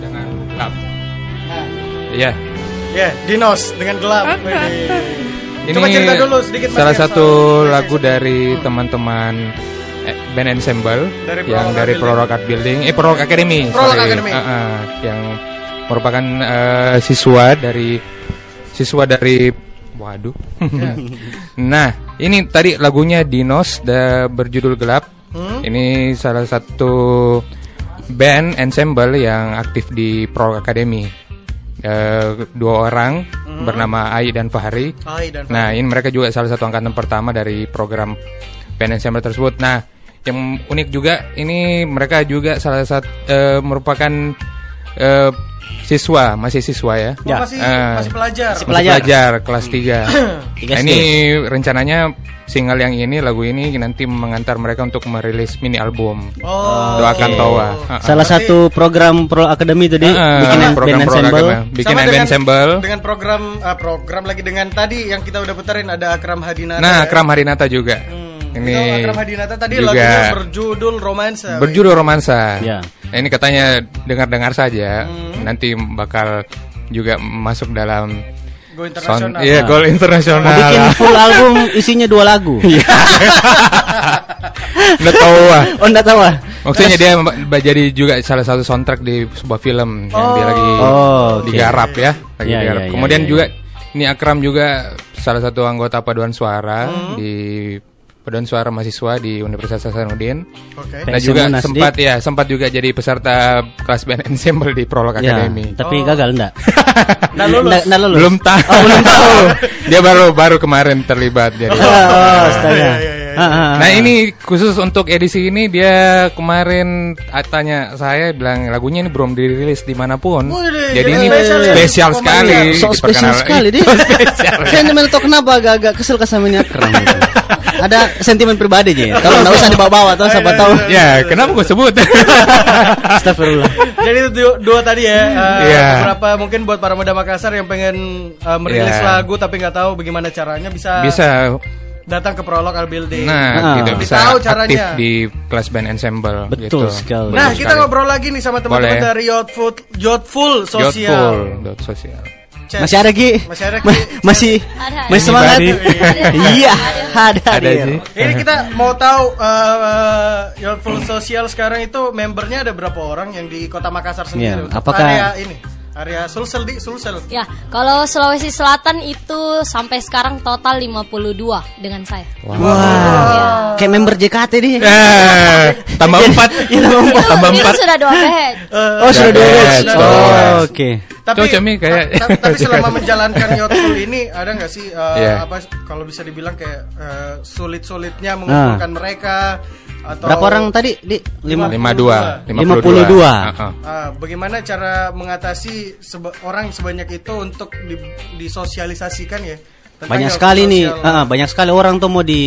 Dengan gelap. Iya. Ya, Dinos dengan gelap. Wih. Ini Coba cerita dulu sedikit Mas, salah satu soal lagu dari teman-teman eh, band ensemble Dari yang Prolog dari Prolog Art Building, eh Prolog Academy, Prolog sorry. Academy. Ah, ah, yang merupakan eh, siswa dari siswa dari waduh. Ya. nah, ini tadi lagunya Dinos da, berjudul Gelap. Hmm? Ini salah satu band ensemble yang aktif di Prolog Academy. Eh, dua orang bernama Ai dan Fahri. Ai dan Nah, ini mereka juga salah satu angkatan pertama dari program band ensemble tersebut. Nah, yang unik juga ini mereka juga salah satu eh, merupakan eh, siswa, masih siswa ya. Oh, masih- Eh, masih pelajar. Masih Pelajar. pelajar kelas 3. Tiga nah, ini rencananya single yang ini lagu ini nanti mengantar mereka untuk merilis mini album. Oh. Doakan Oke. Towa. Salah satu program Pro Academy tadi Heeh, bikin program band Pro ensemble. Academy. Bikin Sama band dengan, ensemble. dengan program ah, program lagi dengan tadi yang kita udah puterin ada Akram Hadinata. Nah, ya. Kram Harinata juga. Itu Ini Akram Hadinata tadi juga lagunya berjudul Romansa. berjudul romansa. Ya. Nah, ini katanya dengar-dengar saja, nanti bakal juga masuk dalam Go internasional. iya, Nah. goal internasional. Mau bikin full album isinya dua lagu. Iya. Nggak tahu ah. Oh, enggak tahu ah. Maksudnya dia jadi juga salah satu soundtrack di sebuah film yang dia lagi Oh, oke. digarap ya, lagi Iya, digarap. iya, iya, Kemudian iya, juga ini Akram juga salah satu anggota paduan suara Hmm. di paduan suara mahasiswa di Universitas Hasanuddin. Oke. Nah juga Unas, sempat ya sempat juga jadi peserta kelas band ensemble di Prolog Ya, Academy. tapi gagal enggak? Nah, lulus. Lulus. Belum tahu. Oh, belum tahu. Dia baru baru kemarin terlibat jadi. Oh, astaga. Ah, ah, ah. Nah ini khusus untuk edisi ini dia kemarin ah, tanya saya bilang lagunya ini belum dirilis di mana pun. Wih, Jadi jadi ini spesial ya? spesial Oh, sekali. mantap. So spesial sekali dia. Saya cuma tahu kenapa agak-agak kesel Akram. gitu. Ada sentimen pribadi aja. Tolong enggak usah dibawa-bawa tuh siapa tahu. Ya kenapa gue sebut? Astagfirullah. Jadi itu dua, dua tadi ya. eh, Iya. Beberapa mungkin buat para muda Makassar yang pengen eh, merilis Iya. lagu tapi nggak tahu bagaimana caranya bisa, Bisa. datang ke Prolog Al Building. Nah, Ah. gitu Lebih bisa tahu aktif caranya. di kelas band ensemble. Betul gitu. sekali. Nah, Betul kita sekali. ngobrol lagi nih sama teman-teman dari Youthful Youthful Sosial. dot sosial. Chat. Masih ada Ki? Masih ada Ki? Ma- masih Ada, ada. masih semangat. Iya, ada Ada sih. Ini kita mau tahu uh, Youthful Social sekarang itu membernya ada berapa orang yang di Kota Makassar sendiri? Iya, Untuk apakah- area ini? Area Sulsel di Sulsel. Ya, kalau Sulawesi Selatan itu sampai sekarang total 52 dengan saya. Wah, kayak member JKT nih. Eh, tambah empat. Iya, tambah empat. Tambah itu empat. sudah dua batch. Oh, sudah dua Yes, batch. yes. Oh, oke. Tapi, Coba Cemi kayak- ta- ta- tapi selama menjalankan Youthful ini ada nggak sih uh, Iya. apa kalau bisa dibilang kayak uh, sulit-sulitnya mengumpulkan mereka atau Berapa orang tadi? Di lima. Lima dua. Lima puluh dua. Heeh. Ah, bagaimana cara mengatasi seba- orang sebanyak itu untuk di- disosialisasikan ya? tentang Banyak sekali nih, ah, banyak sekali orang tuh mau di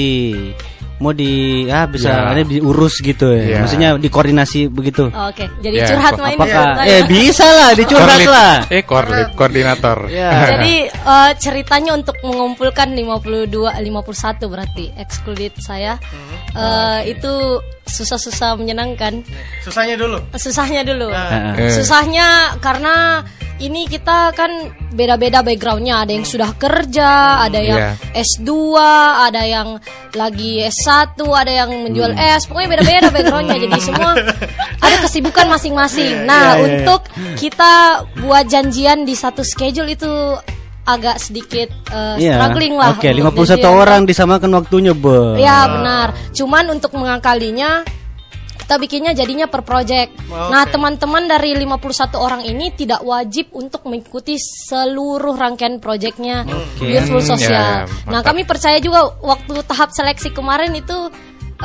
mau di ah bisa Ya. ada diurus gitu ya. Ya. Maksudnya dikoordinasi begitu. Oke, jadi Ya, curhat main Apakah ya. eh bisa lah dicurhat Korlit. lah. Eh, korlit, koordinator. Ya. Jadi eh, ceritanya untuk mengumpulkan 52 51 berarti excluded saya. eh, itu susah-susah menyenangkan. Susahnya dulu. Susahnya dulu. Eh. Susahnya karena ini kita kan beda-beda backgroundnya. Ada yang sudah kerja, ada yang Iya. S2, ada yang lagi S1, ada yang menjual es. Pokoknya beda-beda backgroundnya. Jadi semua ada kesibukan masing-masing. Nah, untuk kita buat janjian di satu schedule itu agak sedikit eh, Iya. struggling lah. Oke, untuk 51 janjian. orang disamakan waktunya, Be. Ya benar. Cuman untuk mengakalinya kita bikinnya jadinya per project. Oh, Nah, teman-teman dari 51 orang ini tidak wajib untuk mengikuti seluruh rangkaian projectnya. Beautiful Hmm, Social. ya, ya, nah, kami percaya juga waktu tahap seleksi kemarin itu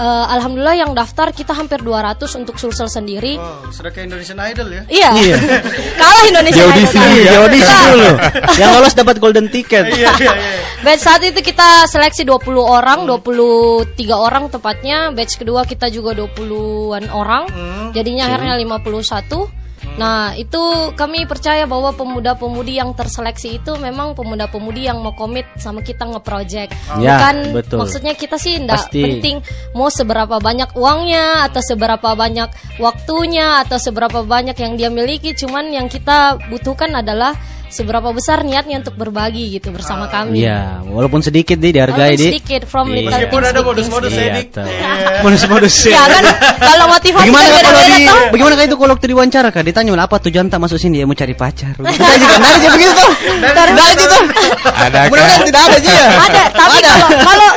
eh, alhamdulillah yang daftar kita hampir 200 untuk Sulsel sendiri. Oh, sudah kayak Indonesian Idol ya? Iya. Iya. Kalah Indonesia Di Idol audisi. Iya, audisi dulu. Yang lolos dapat golden ticket. Iya, iya, iya. Batch saat itu kita seleksi 20 orang, 23 orang tepatnya. Batch kedua kita juga 20-an orang. Jadinya akhirnya 51. Nah, itu kami percaya bahwa pemuda-pemudi yang terseleksi itu memang pemuda-pemudi yang mau komit sama kita nge-project. Ya, Bukan betul. maksudnya kita sih enggak Pasti. penting mau seberapa banyak uangnya atau seberapa banyak waktunya atau seberapa banyak yang dia miliki, cuman yang kita butuhkan adalah seberapa besar niatnya untuk berbagi gitu bersama kami. Iya, walaupun sedikit deh dihargai Walaupun di. sedikit from Iya. little Meskipun things, ada modus-modus ya, tuh. Iya. Modus-modus. Ya kan kalau motivasi Bagaimana kan kalau di bagaimana kalau itu kalau waktu diwawancara kak ditanya apa tujuan tak masuk sini ya mau cari pacar. Kita juga ada aja begitu tuh. Ada aja tuh. Ada Mudah-mudahan kan? tidak ada aja ya. Ada, tapi kalau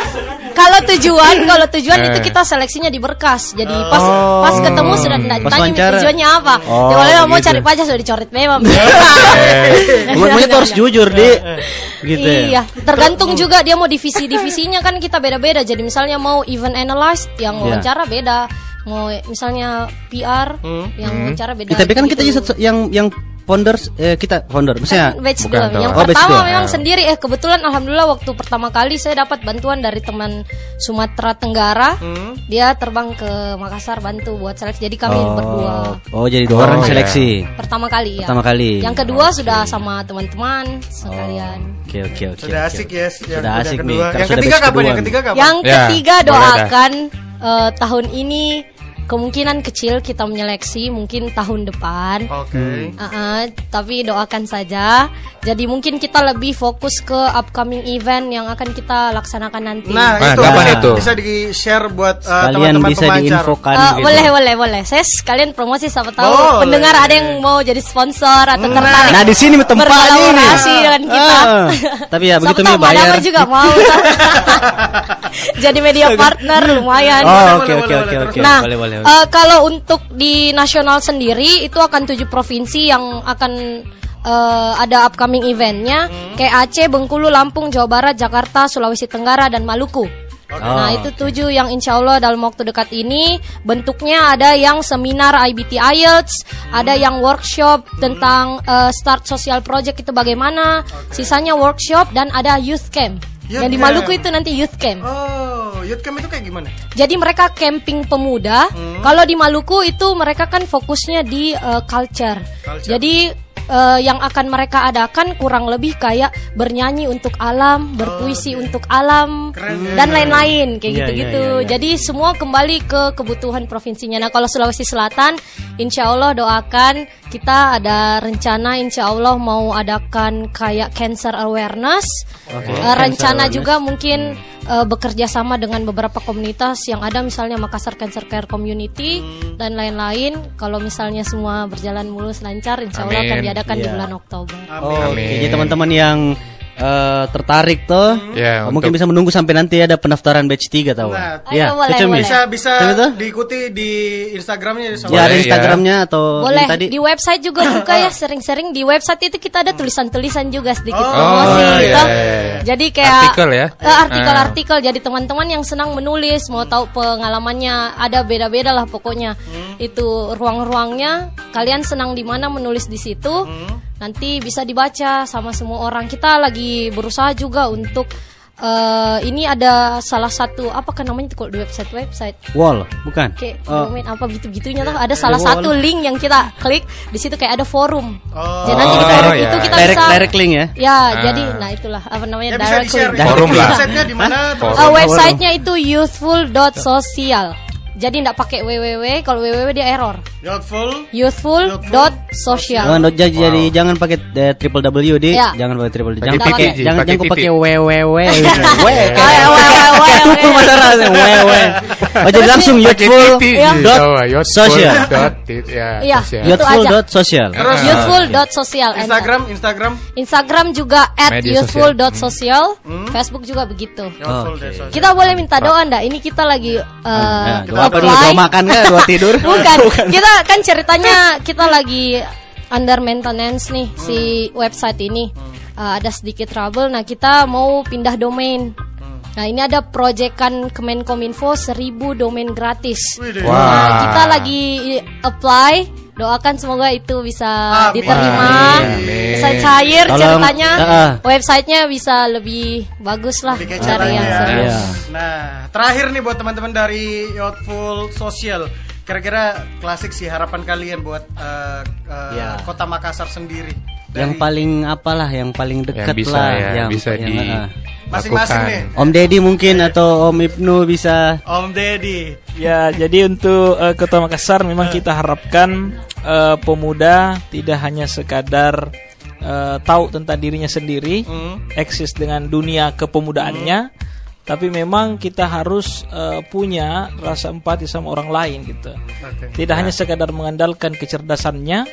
kalau tujuan, kalau tujuan Eh. itu kita seleksinya di berkas. Jadi pas Oh. pas ketemu sudah tidak ditanya tujuannya apa. Oh, boleh mau begitu. cari pacar sudah dicoret memang. Maunya tuh harus jujur di. Gitu. ya. Iya, tergantung juga dia mau divisi-divisinya kan kita beda-beda. Jadi misalnya mau event analyst yang Iya. wawancara beda, mau misalnya PR yang wawancara beda. Ya, tapi kan kita gitu. juga yang yang founders eh, kita founder maksudnya Kan batch Bukan dua. dong. Yang Oh, batch pertama dua. memang sendiri eh kebetulan alhamdulillah waktu pertama kali saya dapat bantuan dari teman Sumatera Tenggara. Dia terbang ke Makassar bantu buat seleksi. Jadi kami oh, berdua. oh jadi dua Oh, orang iya. seleksi. Pertama kali ya. Pertama kali. Yang kedua sudah sama teman-teman sekalian. Oke oke oke. Sudah asik ya. Yang, Sudah asik nih, kedua. karena Yang sudah ketiga batch kapan? kedua Yang nih. ketiga kapan? Yang Ya, ketiga doakan eh, tahun ini kemungkinan kecil kita menyeleksi mungkin tahun depan. Oke. Uh-uh, tapi doakan saja. Jadi mungkin kita lebih fokus ke upcoming event yang akan kita laksanakan nanti. Nah, Ah, itu kapan bisa- itu? Bisa di-share buat uh, Kalian teman-teman bisa pemancar. diinfokan Uh, gitu. boleh boleh boleh. Saya sekalian promosi siapa tahu Boleh. pendengar ada yang mau jadi sponsor atau tertarik. Nah, di sini tempatnya ini. dengan kita. Ah, tapi ya begitu nih tahu bayar. Juga mau. jadi media partner lumayan. Oh, oke oke oke oke. Nah, Boleh boleh. Eh, kalau untuk di nasional sendiri itu akan tujuh provinsi yang akan eh, ada upcoming eventnya, kayak Aceh, Bengkulu, Lampung, Jawa Barat, Jakarta, Sulawesi Tenggara dan Maluku. Nah Oh, itu tujuh yang insya Allah dalam waktu dekat ini. Bentuknya ada yang seminar IBT IELTS, ada yang workshop tentang eh, start social project itu bagaimana, sisanya workshop dan ada youth camp. Youth yang di camp. Maluku itu nanti youth camp. Oh, youth camp itu kayak gimana? Jadi mereka camping pemuda. Hmm. Kalau di Maluku itu mereka kan fokusnya di uh, culture. Culture. Jadi eh, yang akan mereka adakan kurang lebih kayak bernyanyi untuk alam, berpuisi untuk alam dan lain-lain kayak Iya, gitu-gitu. iya, iya, iya. Jadi semua kembali ke kebutuhan provinsinya. Nah kalau Sulawesi Selatan, insya Allah doakan kita ada rencana insya Allah mau adakan kayak cancer awareness. Oke, Eh, cancer rencana awareness. juga mungkin eh, bekerja sama dengan beberapa komunitas yang ada misalnya Makassar Cancer Care Community Hmm. dan lain-lain. Kalau misalnya semua berjalan mulus lancar, insya Allah akan Amin. diadakan di Iya. bulan Oktober. Oh, oke. Amin. Jadi teman-teman yang eh, tertarik tuh Ya, oh, mungkin untuk- bisa menunggu sampai nanti ada pendaftaran batch 3 tahu. Nah, ya, boleh, boleh. Bisa bisa diikuti di Instagramnya sama Ya ada Boleh, ya. Instagramnya atau Boleh tadi? di website juga buka ya sering-sering di website itu kita ada tulisan-tulisan juga sedikit Oh, promosi iya, gitu. iya, iya. Jadi kayak Artikel ya? Eh, artikel-artikel. Jadi teman-teman yang senang menulis mau tahu pengalamannya ada beda-beda lah pokoknya. Itu ruang-ruangnya kalian senang di mana menulis di situ. Nanti bisa dibaca sama semua orang. Kita lagi berusaha juga untuk eh, ini ada salah satu apa kan namanya itu kalau di website website Wall, bukan? kayak Oh. domain apa gitu-gitunya tuh ada salah Wall. satu link yang kita klik di situ kayak ada forum. Oh. Jadi nanti di Oh, forum ya. itu kita Direct bisa direct link ya? Ya, Ah. jadi nah itulah apa namanya Ya direct link. Forum lah. Websitenya di mana? Uh, websitenya itu youthful.social. Jadi tidak pakai www, kalau www dia error. Youthful. Youthful.social. Jangan jadi, jadi jangan pakai eh, triple W di, Ya. jangan pakai triple jangan pakai jangan pakai jangan kau pakai www. Ah, ya, Tukul weh. masyarakat www. Oh jadi langsung youthful Ya. dot bawah, youthful social. dot tit- ya, Iya. Youthful dot social. Ah, Instagram, Instagram. Instagram juga at Media youthful.social. Facebook juga begitu. Youthful Oke. deh, sosial. Kita boleh minta doa ndak? Ini kita lagi uh, Nah, doa apa dulu? Doa makan kan? Doa tidur? Bukan. Kita kan ceritanya kita lagi under maintenance nih si website ini. Uh, ada sedikit trouble. Nah, kita mau pindah domain. Nah, ini ada proyekan Kemenkominfo 1000 domain gratis. Deh. Nah, Wah. kita lagi apply. Doakan semoga itu bisa Amin. diterima. Amin. Bisa cair Tolong, ceritanya. ah. Websitenya bisa lebih bagus lah Lebih cari yang ya. seru. Iya. Nah, terakhir nih buat teman-teman dari Youthful Social. Kira-kira klasik sih harapan kalian buat eh, eh, Ya. Kota Makassar sendiri. Yang Dari paling apalah yang paling dekat bisa lah ya, yang bisa yang, di- ah. masing-masing nih. Om Deddy mungkin atau Om Ibnu bisa Om Deddy. Ya, jadi untuk eh, Kota Makassar memang kita harapkan eh, pemuda tidak hanya sekadar eh, tahu tentang dirinya sendiri, eksis dengan dunia kepemudaannya, tapi memang kita harus eh, punya rasa empati sama orang lain gitu. Oke. Tidak hanya sekadar mengandalkan kecerdasannya,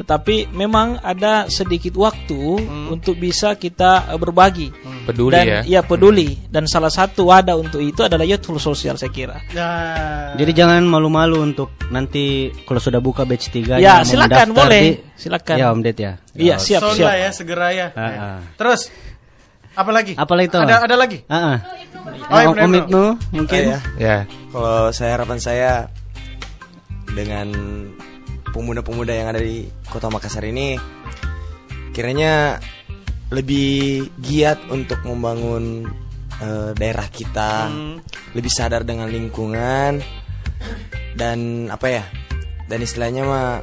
tetapi memang ada sedikit waktu untuk bisa kita eh, berbagi. Peduli dan ya. iya peduli dan salah satu wadah untuk itu adalah youthful social saya kira. Nah, Jadi jangan malu-malu untuk nanti kalau sudah buka batch 3 Ya, silakan, boleh. Silakan. Ya Om Ded ya. Iya, siap, siap. ya segera ya. Ah, ah. Terus apa lagi? Apa lagi tuh? Ada ada lagi? Ah, ah. Oh, Om, Ibnu, mungkin. Oh, ya. Ya. Kalau saya harapan saya dengan pemuda-pemuda yang ada di Kota Makassar ini kiranya lebih giat untuk membangun eh, daerah kita, lebih sadar dengan lingkungan dan apa ya? Dan istilahnya mah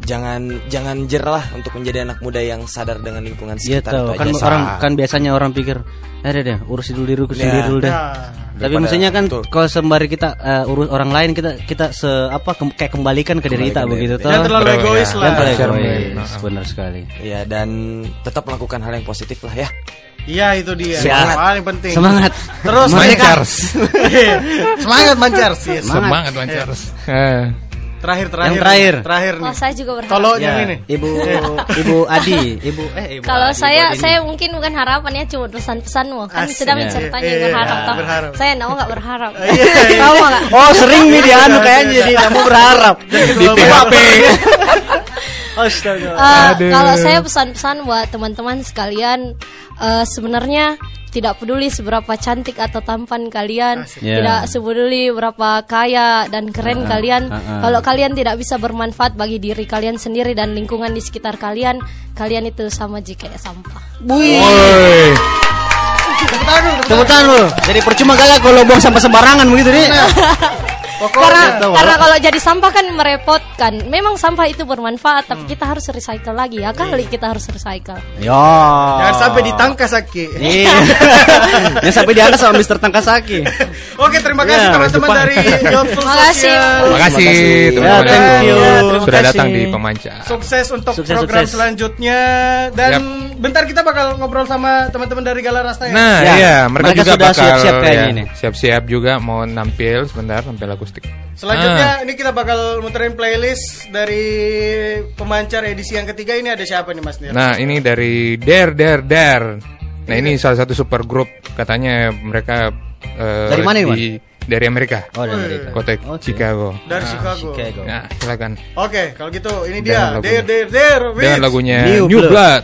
jangan jangan jerah untuk menjadi anak muda yang sadar dengan lingkungan Iya sekitar tahu itu kan aja. orang kan biasanya orang pikir eh deh deh urusin dulu diri Ya. sendiri dulu deh. Ya. Tapi maksudnya kan betul. kalau sembari kita eh, urus orang lain kita kita se apa kem- kayak kembalikan ke diri kita begitu toh. Jangan terlalu egois ya. lah. Terlalu Cermin. egois, benar sekali. Ya dan tetap melakukan hal yang positif lah ya. Iya itu dia. Semangat. Paling penting. Semangat. Terus Mancars. Semangat Mancars. Yes. Semangat Mancars. Eh. Terakhir terakhir. Yang terakhir. Terakhir nih. Oh, saya juga berharap. Kalau Ya, yang ini. Ibu Ibu Adi, Ibu eh Ibu Kalau saya Ibu Adi saya mungkin bukan harapan ya cuma pesan-pesan mau kan Asik. sudah Iya. menceritanya Iya, berharap iya, toh. berharap. Saya mau nggak berharap. Iya, iya. Tahu nggak? Oh sering nih dia anu kayaknya jadi kamu berharap. Di PHP. Astaga. Eh, kalau saya pesan-pesan buat teman-teman sekalian eh, sebenarnya tidak peduli seberapa cantik atau tampan kalian, Ya. tidak sepeduli berapa kaya dan keren kalian. ah, ah. Kalau kalian tidak bisa bermanfaat bagi diri kalian sendiri dan lingkungan di sekitar kalian, kalian itu sama aja kayak sampah. Woi. Tepuk tangan lu. Jadi percuma kagak kalau buang sampah sembarangan begitu nih. karena karena kalau jadi sampah kan merepotkan. Memang sampah itu bermanfaat, tapi kita harus recycle lagi ya kali kita harus recycle. Ya. Jangan sampai ditangkas Aki. Iya. Yang sampai diangkat sama Mister Tangkasaki. Oke, terima kasih Ya, teman-teman Jepang. dari Youthful Makasih. Social. Terima kasih Ya, teman-teman thank yang you. sudah Terima datang kasih. di Pemancar. Sukses untuk Sukses, program sukses. selanjutnya dan bentar kita bakal ngobrol sama teman-teman dari Galar Rasta ya. Nah, Ya, iya, mereka, mereka juga sudah bakal siap-siap ya, ini. siap-siap juga mau nampil sebentar tampil akustik. Selanjutnya Ah. ini kita bakal muterin playlist dari pemancar edisi yang ketiga ini ada siapa nih Mas Nir? Nah, ini dari Dare Dare Dare. Nah, ini salah satu super grup katanya mereka eh, Dari mana ini, di, Dari Amerika. Oh, dari Amerika. Kota Chicago. Dari Chicago. Chicago. Nah, silakan. Oke, kalau gitu ini dia Dengan Dare. Dare Dare Dengan with lagunya New New, Blood. Blood.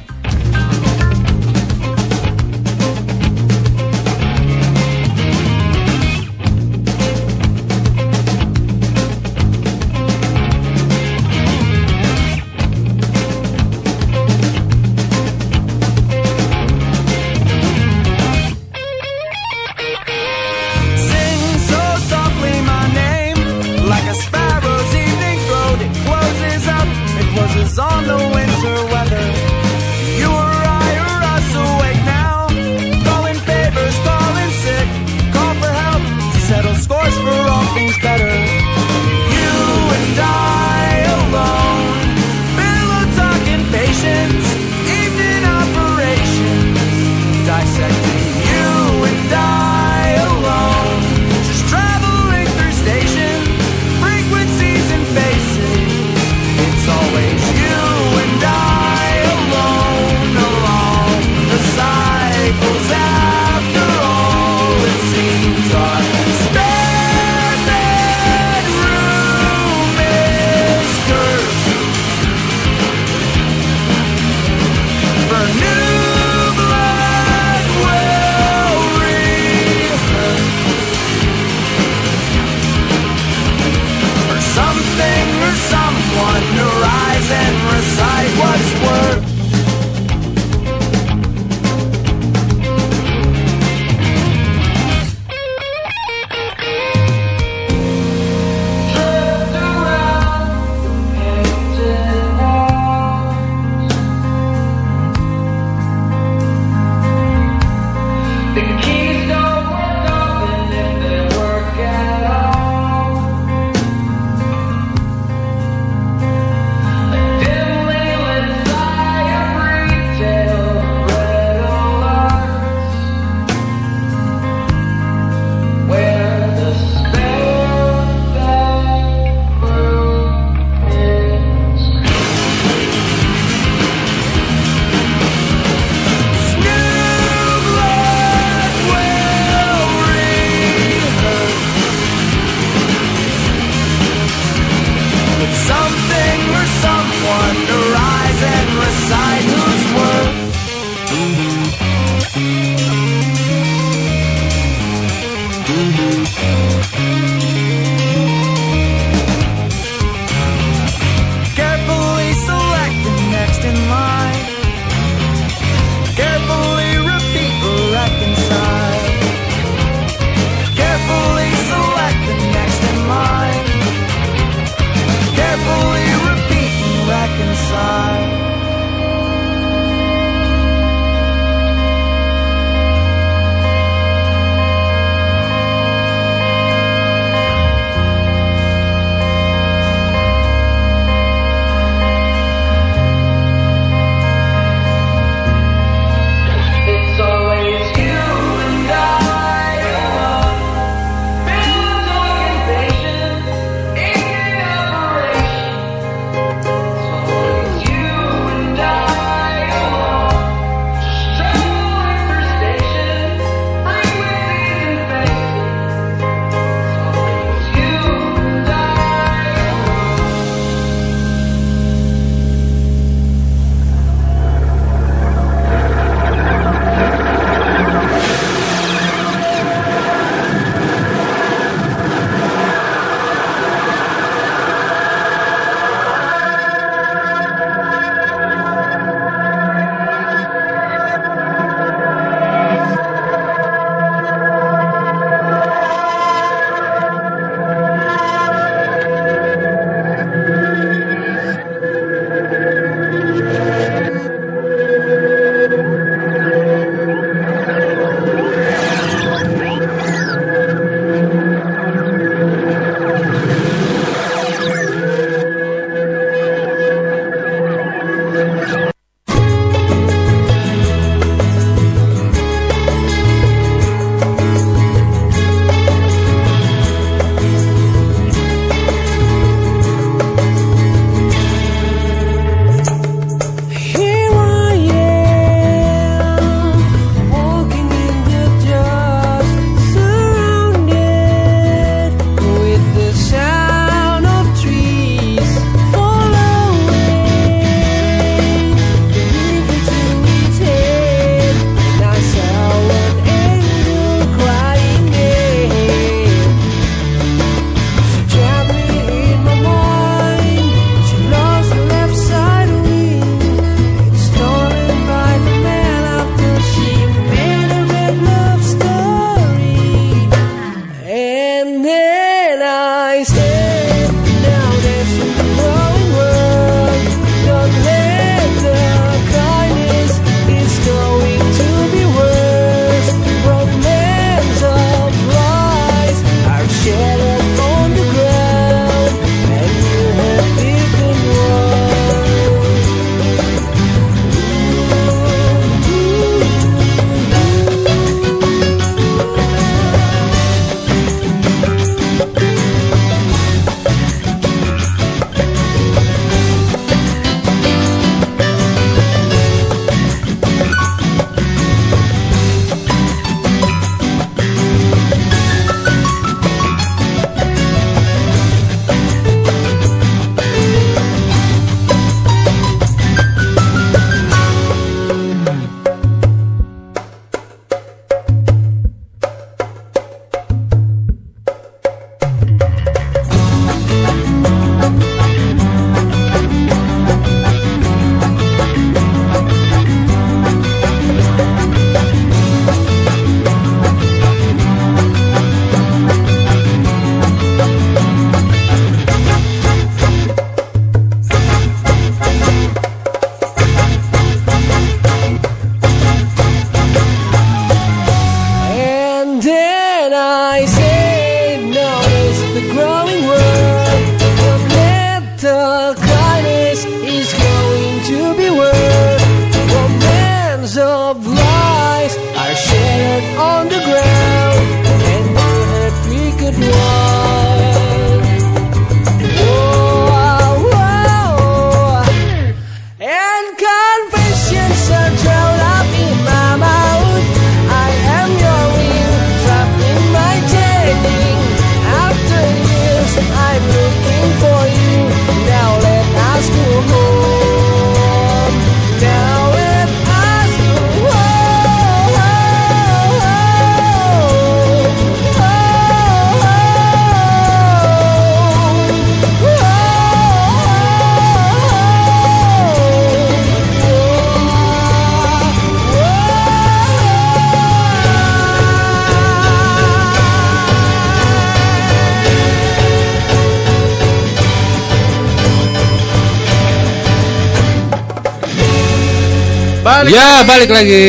Balik Ya, lagi.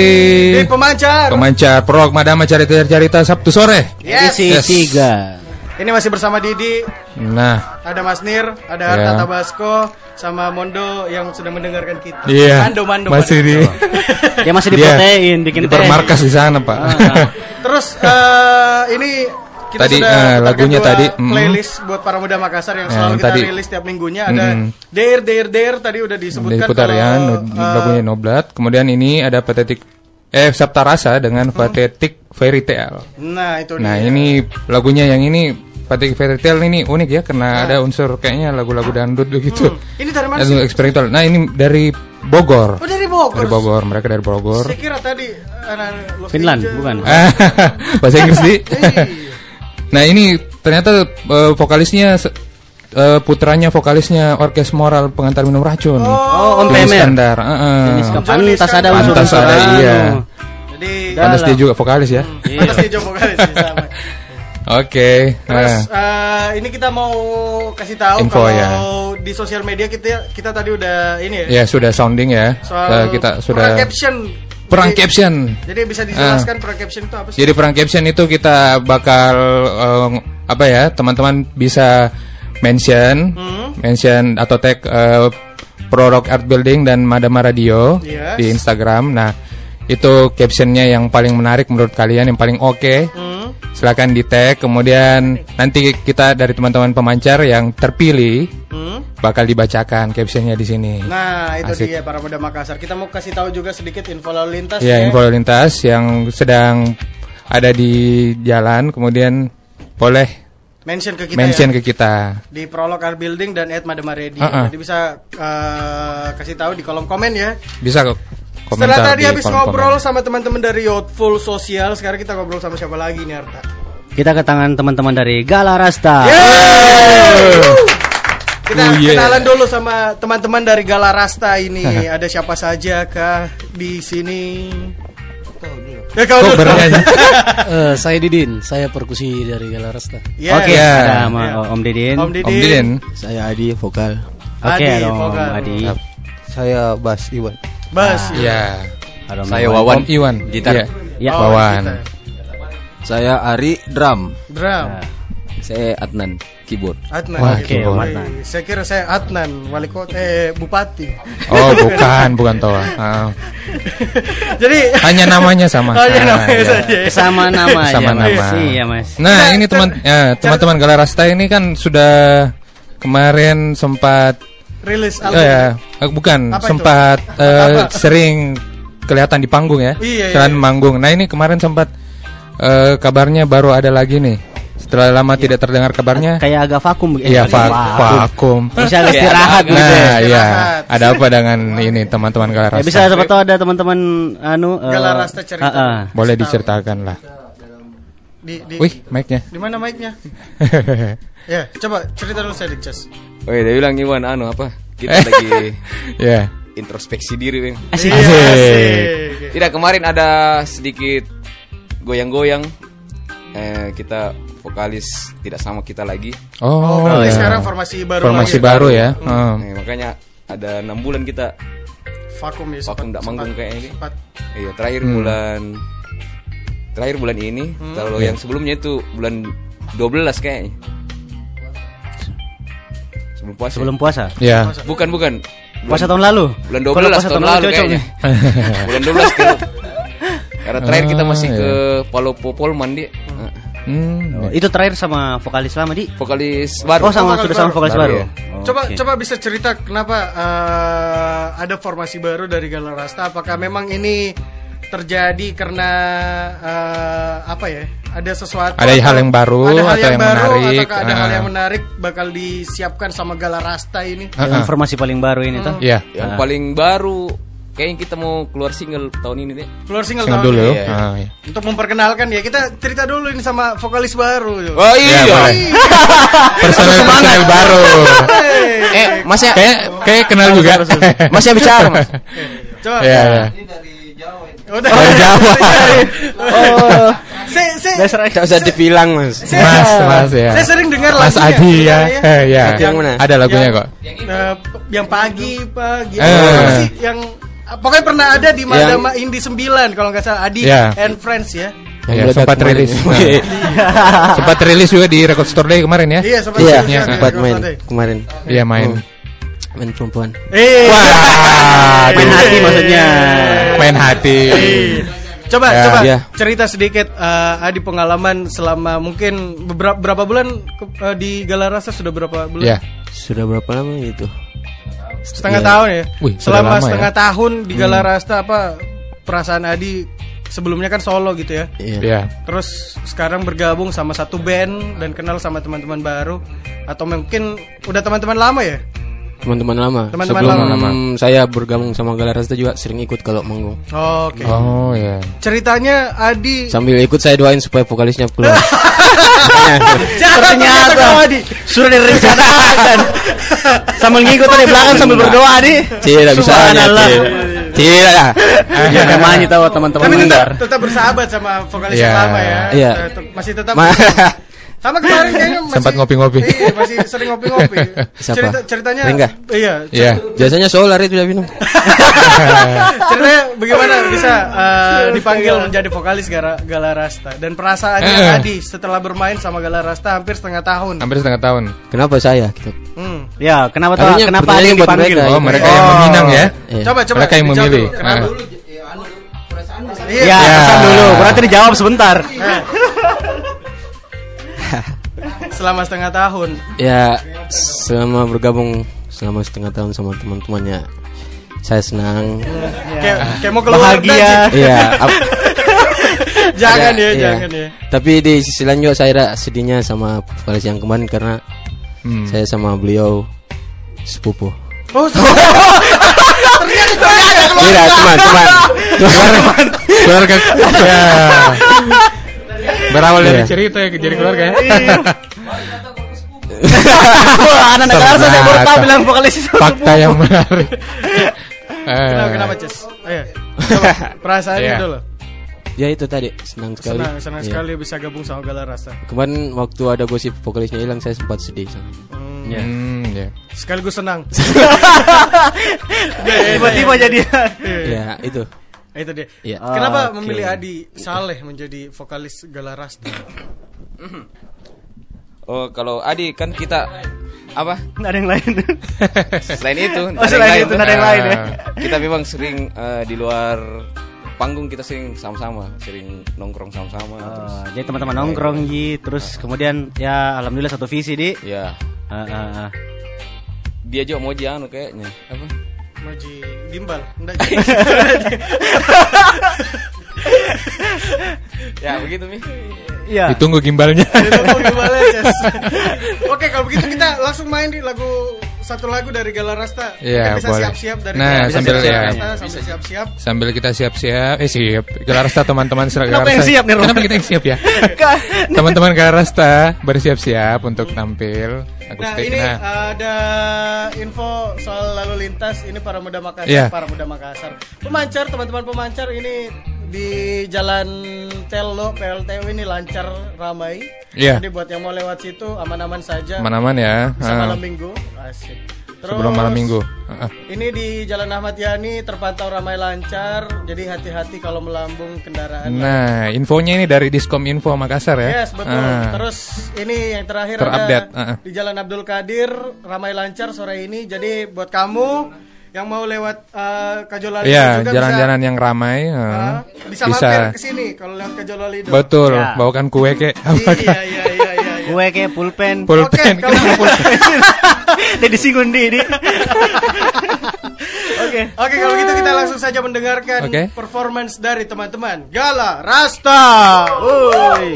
di pemancar. Pemancar Prok Madama cerita-cerita Sabtu sore. Yes. Yes. tiga. Ini masih bersama Didi, Nah, ada Mas Nir, ada Harta Ya. Tabasco, sama Mondo yang sudah mendengarkan kita. iya. Mando, Mando, masih Mando. di Dia masih di protein, bikin teh. bermarkas di sana, Pak. Terus eh, ini kita Tadi, sudah eh, putarkan lagunya tadi, mm. playlist buat para muda Makassar yang Ya, selalu yang kita tadi. rilis tiap minggunya ada Mm. Dare Dare Dare tadi udah disebutkan diputar ya, kalau, no- eh, lagunya Noblat. Kemudian ini ada Pathetic eh Sabta Rasa dengan Pathetic Fairy Tale. Nah, itu Nah, dia. ini lagunya yang ini Pathetic Fairy Tale ini unik ya karena ada unsur kayaknya lagu-lagu dangdut begitu. Hmm. Ini dari mana Lagu sih? eksperimental. Nah, ini dari Bogor. Oh, dari Bogor. Dari Bogor, mereka dari Bogor. Saya kira tadi anak Love Finland, Angel. bukan? Bahasa Inggris di. Nah, ini ternyata eh, vokalisnya eh, putranya vokalisnya Orkes Moral Pengantar Minum Racun. Oh, Om. Skandar, heeh. Dennis Skandar. Johnny Pantas ada Skandar. unsur-unsur Pantas ada, anu. iya. Jadi Pantas dia juga vokalis ya. Iya. Pantas dia sih sama. Oke. Terus Nah, eh, ini kita mau kasih tahu Info, kalau ya. di sosial media kita kita tadi udah ini ya ya sudah sounding ya. soal kita sudah caption. Perang Jadi- caption. Jadi bisa dijelaskan perang caption itu apa sih? Jadi perang caption itu kita bakal eh, apa ya teman-teman bisa mention, Hmm. mention atau tag eh, Pro Rock Art Building dan Madama Radio Yes. di Instagram. Nah itu captionnya yang paling menarik menurut kalian, yang paling oke. Hmm. Silakan di tag. Kemudian nanti kita dari teman-teman pemancar yang terpilih Hmm. Bakal dibacakan captionnya di sini. Nah, itu Asik. dia para muda Makassar. Kita mau kasih tahu juga sedikit info lalu lintas Ya, info lalu lintas yang sedang ada di jalan, kemudian boleh mention ke kita mention ya. ke kita. di Prolog Art Building dan Ed Madama Ready. Uh-uh. Jadi bisa eh, kasih tahu di kolom komen ya. Bisa kok Setelah tadi di habis kolom ngobrol komen. sama teman-teman dari Youthful Sosial, sekarang kita ngobrol sama siapa lagi nih Arta? Kita ke tangan teman-teman dari Gala Rasta. Kita Oh, yeah. kenalan dulu sama teman-teman dari Gala Rasta ini. Ada siapa saja kah di sini? Ya, kau dulu. Eh, saya Didin, saya perkusi dari Galarasta. Yes. Oke, Ya. ada sama Om Didin. Om Didin. Om Didin. Saya Adi, vokal. Oke, Adi, ada Om vokal. Adi. Saya Bas Iwan. Bas. Ya. Ada Om Saya. Wawan. Om Iwan. Gitar. Iya. Ya. Oh, Wawan. kita. Saya Ari, drum. Drum. Saya Adnan, keyboard. Adnan. Wah, gitu. keyboard. Adnan. Saya kira saya Adnan, wali kota, eh, bupati. Oh, bukan, bukan Toa. Ah. Jadi Hanya namanya sama. Hanya Ah, namanya ya. saja. ya. Sama nama aja, Sama Mas. nama. Iya, Mas. Nah, ini teman ya, teman-teman Galarasta ini kan sudah kemarin sempat Rilis oh album. ya, eh, bukan Apa itu? sempat eh, Apa? sering kelihatan di panggung ya. Iya, Selain iya. manggung. Nah, ini kemarin sempat eh, kabarnya baru ada lagi nih. Setelah lama tidak terdengar kabarnya. Kayak agak vakum eh, Iya, va- vakum. vakum. Bisa agak istirahat gitu. Nah, ya. iya. Istirahat. Ada apa dengan ini teman-teman Ya, Galarasta? bisa siapa tahu ada teman-teman anu eh, Galarasta cerita. ah, ah. Boleh diceritakan lah. Di, di, Wih, mic-nya. di mana mic-nya? Ya, coba cerita dulu saya Dicas. Oh, dia bilang Iwan anu apa? Kita lagi Ya. introspeksi diri, Bang. Asik. Iya, Asik. asik. Tidak kemarin ada sedikit goyang-goyang. Eh, kita vokalis tidak sama kita lagi. Oh, Oh, berarti ya. sekarang formasi baru Formasi lagi. baru ya. Hmm. Oh. Eh, makanya ada enam bulan kita Vakum ya. vakum tidak manggung kayaknya. ini. Sempat. Iya, terakhir Hmm. bulan terakhir bulan ini. Hmm. Kalau Iya. yang sebelumnya itu bulan 12 kayaknya. Sebelum puasa. Sebelum puasa. Ya. Bukan, bukan. Puasa tahun lalu. Bulan Kalau 12 puasa tahun tahun lalu lalu cocok kayaknya. bulan 12 ke Karena terakhir kita masih Oh, ke Palopopol mandi. Hmm. Oh, itu terakhir sama vokalis lama di. Vokalis baru. Oh, sama vokalis sudah sama baru. vokalis Baru, baru. ya. Oh, Coba coba bisa cerita kenapa eh, ada formasi baru dari Galarasta? Apakah memang ini terjadi karena eh, apa ya? Ada sesuatu? Ada atau- hal yang baru ada hal atau yang, yang baru menarik? ataukah ada hal Ah. yang menarik bakal disiapkan sama Galarasta ini? Ah, ah. informasi paling baru ini tuh. Iya. Yang paling baru kayaknya kita mau keluar single tahun ini deh. Keluar single, Single tahun dulu. ini. Iya, iya. Ah, iya. Untuk memperkenalkan ya kita cerita dulu ini sama vokalis baru. Oh Iya, iya. boleh. Personel personel baru. eh, masnya Kayak kayak kenal juga. masnya bicara, Mas. Coba. Iya, iya. Udah. Oh, Jawa. Oh, Saya saya tidak usah dibilang, Mas. Mas, Mas ya. Saya sering dengar Mas lagunya, Adi ya. Eh, ya. Yang mana? Ada lagunya Yang- kok. Eh, yang pagi pagi Eh. apa sih yang pokoknya pernah ada di Madama Indi 9 kalau nggak salah Adi Ya. and Friends ya. Ya, sempat rilis. Sempat rilis juga di Record Store Day kemarin ya. Iya, sempat Iya, rilis ya, sempat main kemarin. Iya main. Main perempuan. Eh. Wah, Main hati maksudnya. main hati. Coba Ya. coba Iya. cerita sedikit eh, Adi pengalaman selama mungkin beberapa berapa bulan ke- eh, di Galarasa sudah berapa bulan? Ya. Sudah berapa lama itu? Setengah Iya. tahun ya. Wih, selama lama setengah ya. tahun di Galarasta apa perasaan Adi sebelumnya kan solo gitu ya. Iya. Ya. Terus sekarang bergabung sama satu band dan kenal sama teman-teman baru atau mungkin udah teman-teman lama ya? Teman-teman lama. Teman-teman Sebelum lama. saya bergabung sama Galarasta juga sering ikut kalau manggung. Oke. Oh ya. Ceritanya Adi Sambil ikut saya doain supaya vokalisnya keluar. ternyata Adi Sudah direncanakan. sambil ngikut di belakang sambil berdoa di. Tidak bisa Subhanallah. Tidak ya. Ya namanya tahu teman-teman tapi tetap, mendengar. tetap bersahabat sama vokalis Iya. yang lama ya. Iya. Masih tetap Sama kemarin kayaknya masih Sempat ngopi-ngopi. Iya, masih sering ngopi-ngopi. Siapa? Cerita ceritanya Ringga? Iya. Iya. Biasanya solar itu udah minum. Ceritanya bagaimana bisa eh, dipanggil menjadi vokalis Gara- Galarasta dan perasaannya Eh. Adi setelah bermain sama Galarasta hampir setengah tahun. Hampir setengah tahun. Kenapa saya? Gitu. Hmm. Ya, kenapa tahu kenapa ada yang dipanggil? mereka. Oh, mereka yang meminang ya. Iya. Coba coba. Mereka yang memilih. dulu. Kenapa? Ah. Iya. Ya, Ya. dulu. Berarti dijawab sebentar. Nah. Selama setengah tahun. Ya selama bergabung selama setengah tahun sama teman-temannya saya senang. Kayak kayak mau keluar Bahagia. Iya. jangan ada- ya, iya. jangan ya. Tapi di sisi lain juga saya ada sedihnya sama vokalis yang kemarin karena Hmm. saya sama beliau sepupu. Oh, Tidak, teman, teman. Keluarga. Ya. Berawal dari Iya. cerita ya jadi keluarga ya. Wah, anak negara saya baru tahu bilang vokalis itu. Fakta yang menarik. kenapa, Eh, kenapa, Ces? Ayo. Coba perasaannya Iya. dulu. Ya itu tadi senang sekali. Senang, senang Iya. sekali bisa gabung sama Galarasta. Kemarin waktu ada gosip vokalisnya hilang saya sempat sedih. Hmm. Ya. Hmm, ya. Sekaligus senang. Tiba-tiba jadi. Ya itu. Ah, Itu dia. Iya. Kenapa Oke. memilih Adi Saleh menjadi vokalis Galarasta? Oh, kalau Adi kan kita apa? Nggak ada yang lain. Selain itu, Oh, selain itu, ada yang lain ya. Kita memang sering eh, di luar panggung kita sering sama-sama, sering nongkrong sama-sama. terus Oh, jadi teman-teman nongkrong Ji, terus kemudian ya alhamdulillah satu visi di. Ya, Ah, ah, ah. dia juga mau anu kayaknya. Apa? Maji Gimbal. Enggak. Ya, begitu Mi. Iya. Ditunggu gimbalnya. Ditunggu gimbalnya. Oke, kalau begitu kita langsung main di lagu satu lagu dari Galarasta. Iya, Kita bisa boleh. siap-siap dari Nah, Galarasta, sambil ya. sambil siap-siap. Sambil kita siap-siap, eh siap. Galarasta teman-teman seragam Kenapa yang siap nih? Kenapa kita yang siap ya? teman-teman Galarasta bersiap-siap untuk tampil Nah, ini Nah, ada info soal lalu lintas ini para muda Makassar, Iya. para muda Makassar. Pemancar, teman-teman pemancar ini di Jalan Tello PLTU ini lancar ramai. Iya. Jadi buat yang mau lewat situ aman-aman saja. aman-aman ya. Bisa Ah, malam Minggu. Asik. Terus, Sebelum malam Minggu. Ah. Ini di Jalan Ahmad Yani terpantau ramai lancar. Jadi hati-hati kalau melambung kendaraan. Nah, infonya ini dari Diskom Info Makassar ya. Yes betul. Ah. Terus ini yang terakhir Terupdate, ada uh-uh. di Jalan Abdul Qadir ramai lancar sore ini. Jadi buat kamu yang mau lewat uh, Kajolali Iya, juga jalan-jalan yang ramai. bisa, ah, uh, bisa mampir ke sini kalau lewat Kajolali. Betul, Ya. bawakan kue kek. Iya iya iya iya. iya. Kue kayak pulpen. Pulpen. Oke, kalau Dia disinggung di. di. Oke. Oke, kalau gitu kita langsung saja mendengarkan Oke. performance dari teman-teman Gala Rasta. Woi.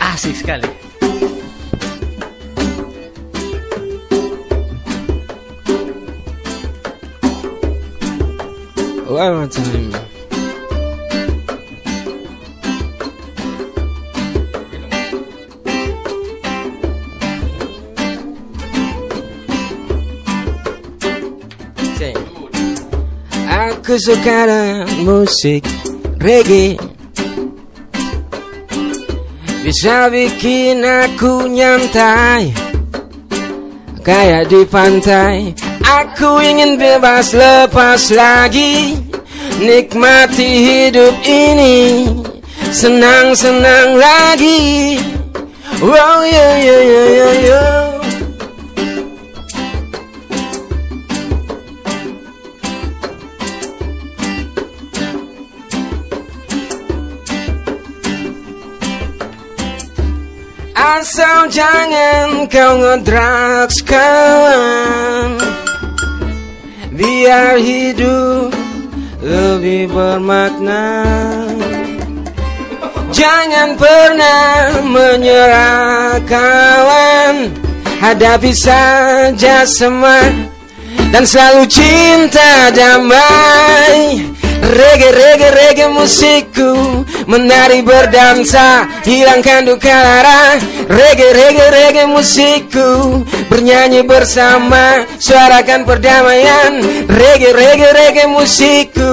asik sekali. One more time. Say. Aku suka musik reggae Bisa bikin aku nyantai Kayak di pantai. Aku ingin bebas lepas lagi Nikmati hidup ini. Senang-senang lagi. Wow yo yo yo yo yo Asal jangan kau ngedrugs kawan Biar hidup lebih bermakna. Jangan pernah menyerah kawan Hadapi saja semua. Dan selalu cinta damai Reggae, reggae, reggae musikku. Menari berdansa Hilangkan duka lara. Reggae, reggae, reggae musikku. Bernyanyi bersama Suarakan perdamaian. Reggae, reggae, reggae musikku.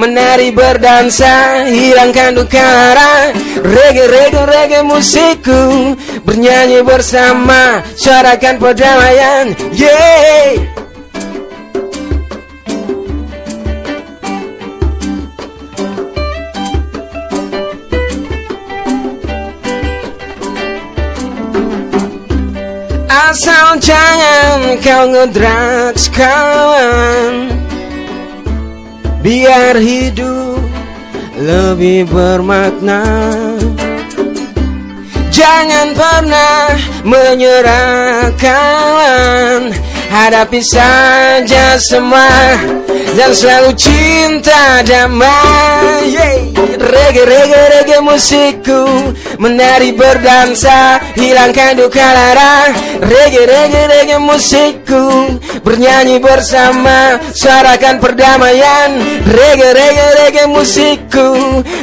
Menari berdansa Hilangkan duka lara. Reggae, reggae, reggae musikku. Bernyanyi bersama Suarakan perdamaian. Yeah asal jangan kau ngedrugs kawan. Biar hidup lebih bermakna. Jangan pernah menyerah kawan. Hadapi saja semua dan selalu cinta damai. Yeah. Reggae, reggae, reggae musikku. Menari berdansa Hilangkan duka lara. Reggae reggae reggae musikku. Bernyanyi bersama Suarakan perdamaian. Reggae reggae reggae musikku.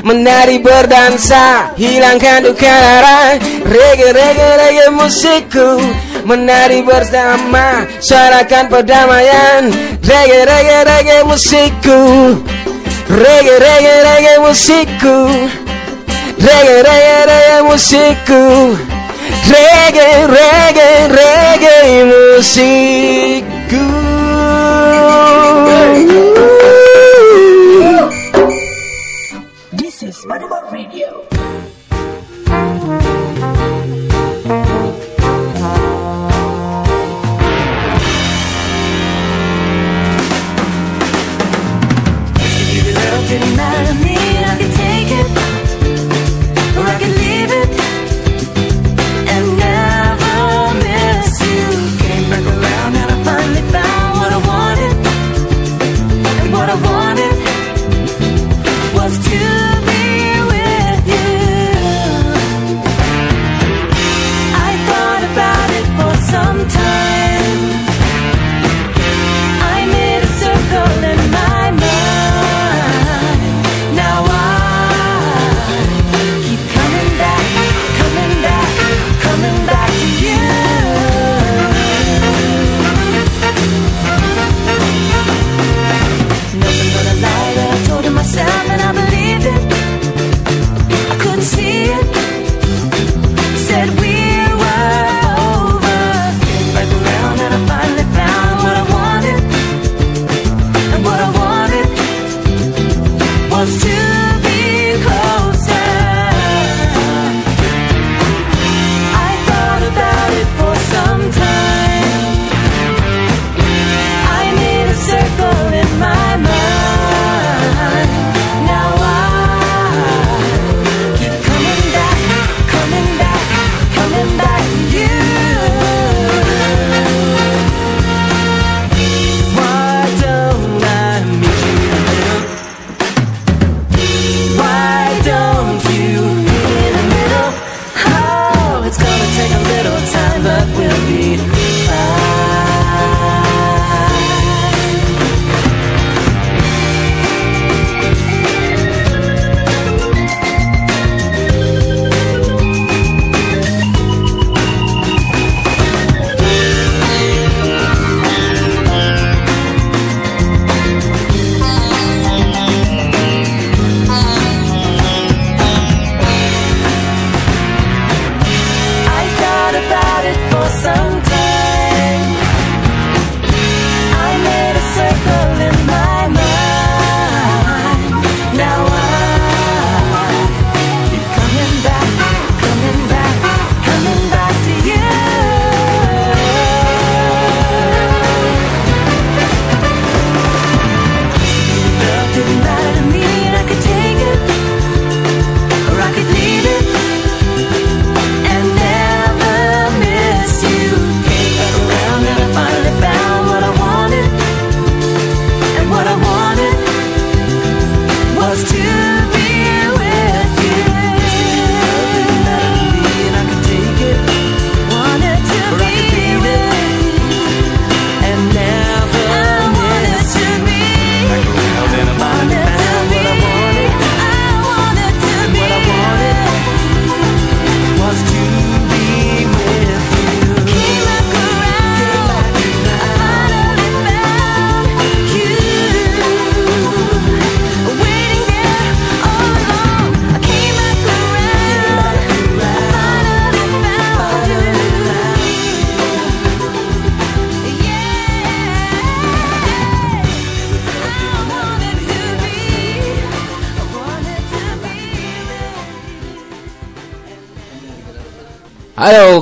Menari berdansa Hilangkan duka lara. Reggae reggae reggae musikku. Menari bersama Suarakan perdamaian. Reggae, reggae, reggae reggae musicu. Reggae, reggae, reggae musicu. Reggae, reggae, reggae musicu. Reggae, reggae, reggae.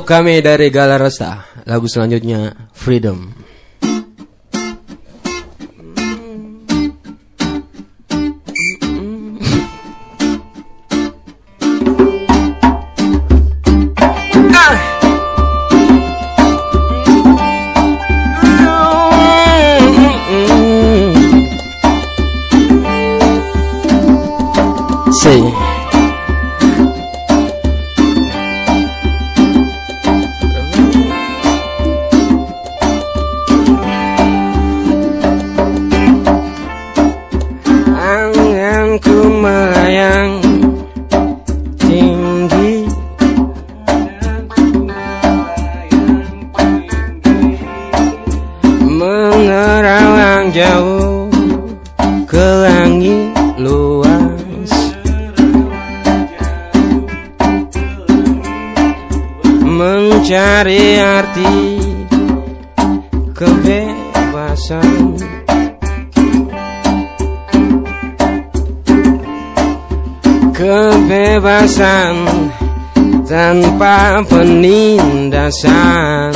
kami dari Galarasa. Lagu selanjutnya Freedom. Kebebasan tanpa penindasan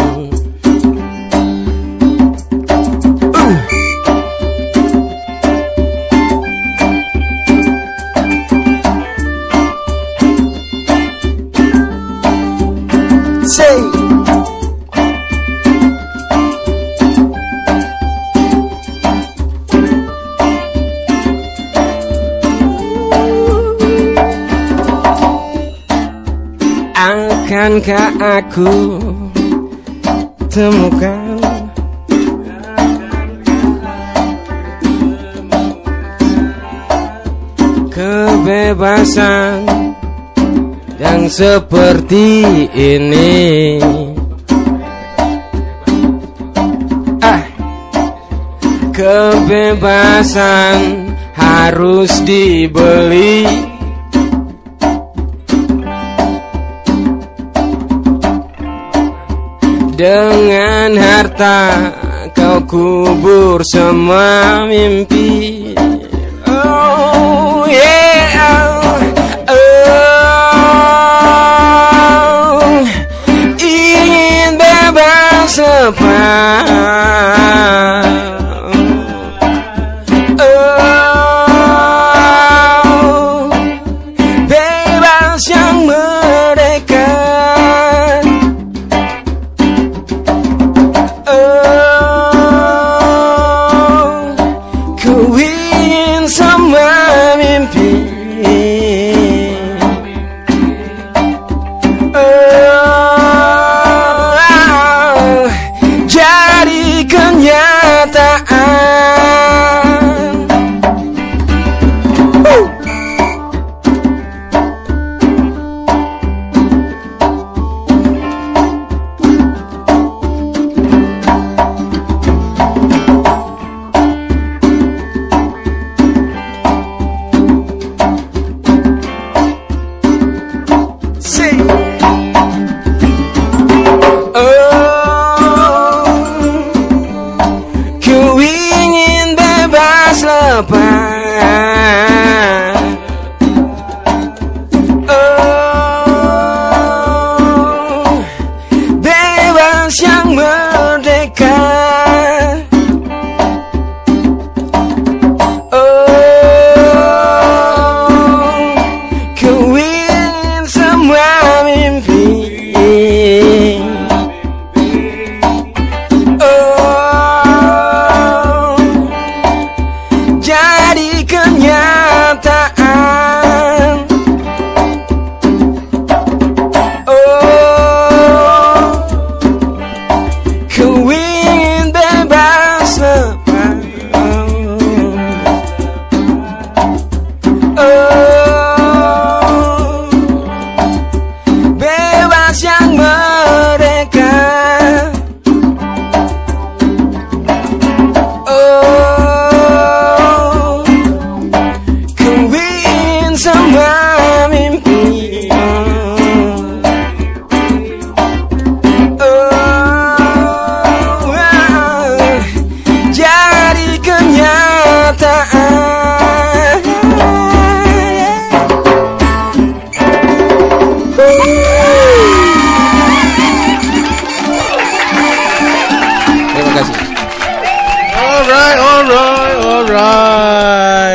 Akankah aku temukan kebebasan yang seperti ini? Ah, kebebasan harus dibeli. Kau kubur semua mimpi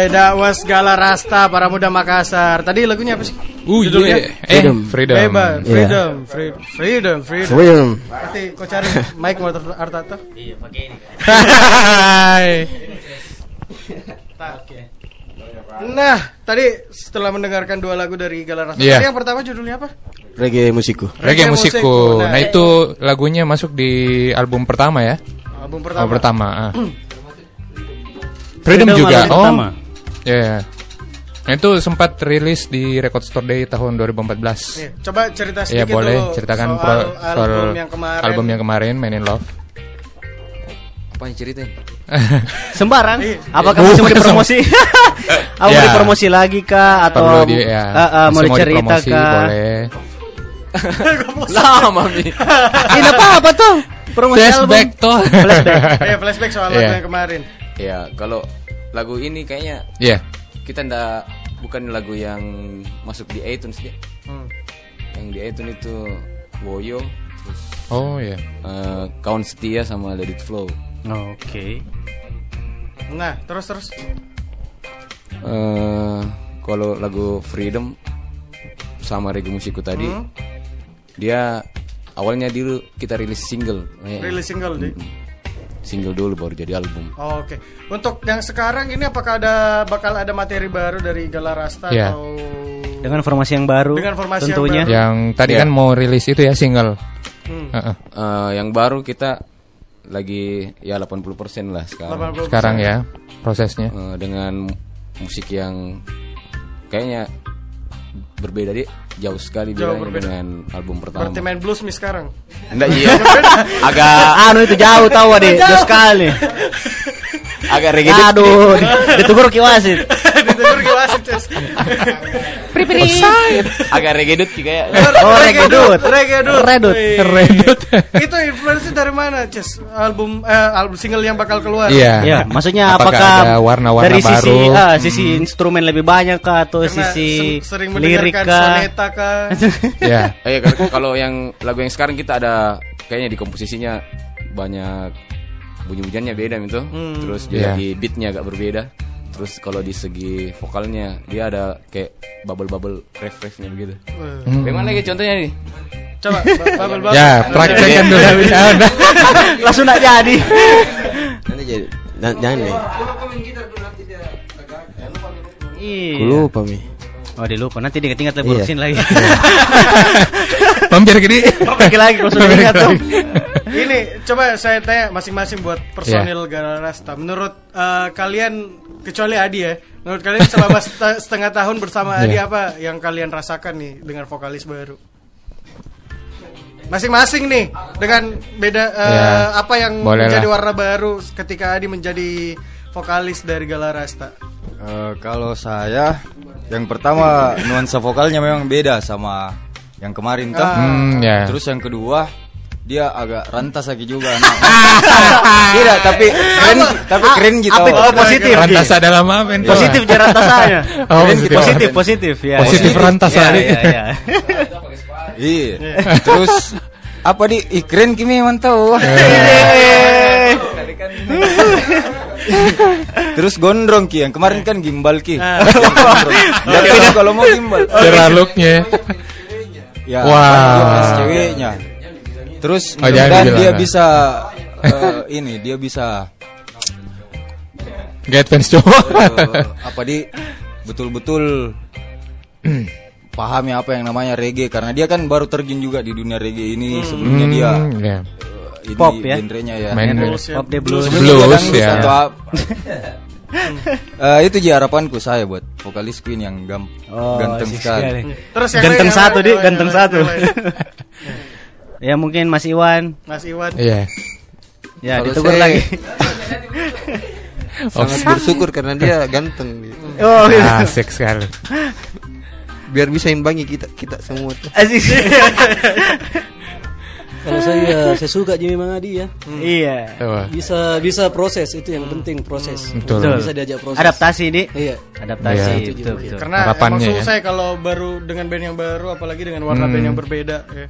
alright. That was Gala Rasta para muda Makassar. Tadi lagunya apa sih? Uh, Judulnya? yeah. Eh, Freedom. Freedom. Bebas, Yeah. freedom, free- freedom, freedom. Freedom. Nanti kau cari mic mau Artato. Iya, pakai ini. Hai. Oke. Nah, tadi setelah mendengarkan dua lagu dari Galarasa, Iya. tadi yang pertama judulnya apa? Reggae musiku. Reggae musikku. Nah, Nah, itu lagunya masuk di album pertama ya. Album Oh, pertama. pertama. ah. Freedom Freedom juga. album Oh. pertama. Ya. Nah, itu sempat rilis di Record Store Day tahun 2014. Iya, coba cerita Iya sedikit boleh dulu ceritakan soal pro- soal album yang kemarin. album yang kemarin Man in Love. Apa yang ceritain? Sembarang. Iya. Apa kamu mau dipromosi? Apa mau Ya. dipromosi lagi kah atau Perlu di ya. Ah, ah, mau dicerita kah? Boleh. Lama nih. Ini apa apa tuh? Promosi Flashback album. tuh. Flashback. Iya, flashback soal lagu yang kemarin. Ya, kalau lagu ini kayaknya Iya. kita ndak bukan lagu yang masuk di iTunes dia. Hmm. Yang di iTunes itu Woyo, terus Oh iya. eh, Kawan Setia sama Let It Flow. Oke. Nah, terus terus. eh kalau lagu Freedom sama reggae musikku tadi, Hmm. dia awalnya dulu kita rilis single, Rilis single di. Single dulu baru jadi album. Oh, Oke. Untuk yang sekarang ini apakah ada bakal ada materi baru dari Galarasta Iya. atau Dengan formasi yang baru. Dengan formasi yang tentunya. baru. Yang tadi Iya. kan mau rilis itu ya single. Hmm. Heeh. Eh, yang baru kita lagi ya 80% lah sekarang. 80%. Sekarang ya prosesnya. Eh, dengan musik yang kayaknya berbeda deh, jauh sekali Jauh berbeda. dengan album pertama. Berarti main blues mi sekarang. Enggak iya. agak anu itu jauh tahu deh, jauh sekali. agak reggae Aduh, ditegur ki wasit. Ditegur ke wasit, Ces. agak reggae dut juga ya. Oh, reggae dut. Reggae dut. Redut. Redut. Itu influence dari mana, Ces? Album eh, album single yang bakal keluar. Iya. Ya, maksudnya Apakah apakah, ada warna-warna dari sisi baru? ah, sisi instrumen lebih banyak kah atau Karena sisi se- sering lirik kah? soneta kah? Ya. Eh kalau- kalau yang lagu yang sekarang kita ada kayaknya di komposisinya banyak bunyi-bunyiannya beda gitu. Hmm. Terus juga Iya. di beatnya agak berbeda. Terus kalau di segi vokalnya dia ada kayak bubble-bubble ref-refnya begitu. Hmm. Bagaimana lagi contohnya nih? Coba bubble bubble. Ya, praktekkan dulu. Langsung nak jadi. Nanti jadi dan jangan deh. Iya. Lupa mi. Oh, dia lupa. Nanti dia ketinggalan Iya. berusin lagi. Mampir gini. Lagi lagi kalau sudah ingat tuh. Ini coba saya tanya masing-masing buat Iya. personil Galarasta. Menurut eh, kalian kecuali Adi ya, menurut kalian selama set- setengah tahun bersama Adi Iya. apa yang kalian rasakan nih dengan vokalis baru? Masing-masing nih dengan beda eh, Iya. apa yang Boleh menjadi lah. warna baru ketika Adi menjadi vokalis dari Galarasta. Eh, kalau saya yang pertama nuansa vokalnya memang beda sama yang kemarin kan. Hmm, ya. Terus yang kedua dia agak rantas lagi juga. Nah, Tidak, tapi keren, tapi keren gitu. Apa itu? Oh, positif. Rantas adalah apa? Men? Positif jarak tasanya. Oh, positif. positif, positif ya. Positif rantas ya, ya, ya. Iya. Terus apa di ih, keren kimi mantau. Terus gondrong ki yang kemarin kan gimbal ki. Jadi orang kalau mau gimbal. Cara looknya. Ya, Wah. dia pas ceweknya. Terus Oh, dibilang, dia nah. bisa eh, ini dia bisa Get fans cowok. eh, apa di betul-betul pahami apa yang namanya reggae karena dia kan baru terjun juga di dunia reggae ini sebelumnya dia Hmm, ya. eh, ini Pop ya? genrenya ya. Main Blues ya. Pop the blues. Dia Blues, dangdut ya. atau Eh, itu aja harapanku saya buat vokalis Queen yang gam Oh, ganteng sekali. Terus yang Ganteng yang satu di, lain, ganteng yang satu. ya mungkin Mas Iwan. Mas Iwan. Iya. Ya, Kalau ditegur saya- lagi. Sangat bersyukur karena dia ganteng. gitu. Oh, gitu. Asik sekali. Biar bisa imbangi kita kita semua tuh. Asik. Kalau saya saya suka Jimmy Mangadi ya. Iya. Coba. Bisa bisa proses itu yang penting proses. Betul. Bisa diajak proses. Adaptasi, Di. Iya. Adaptasi, Iya. betul, betul, betul. Karena Harapannya emang ya. susah ya kalau baru dengan band yang baru apalagi dengan warna Hmm. band yang berbeda ya.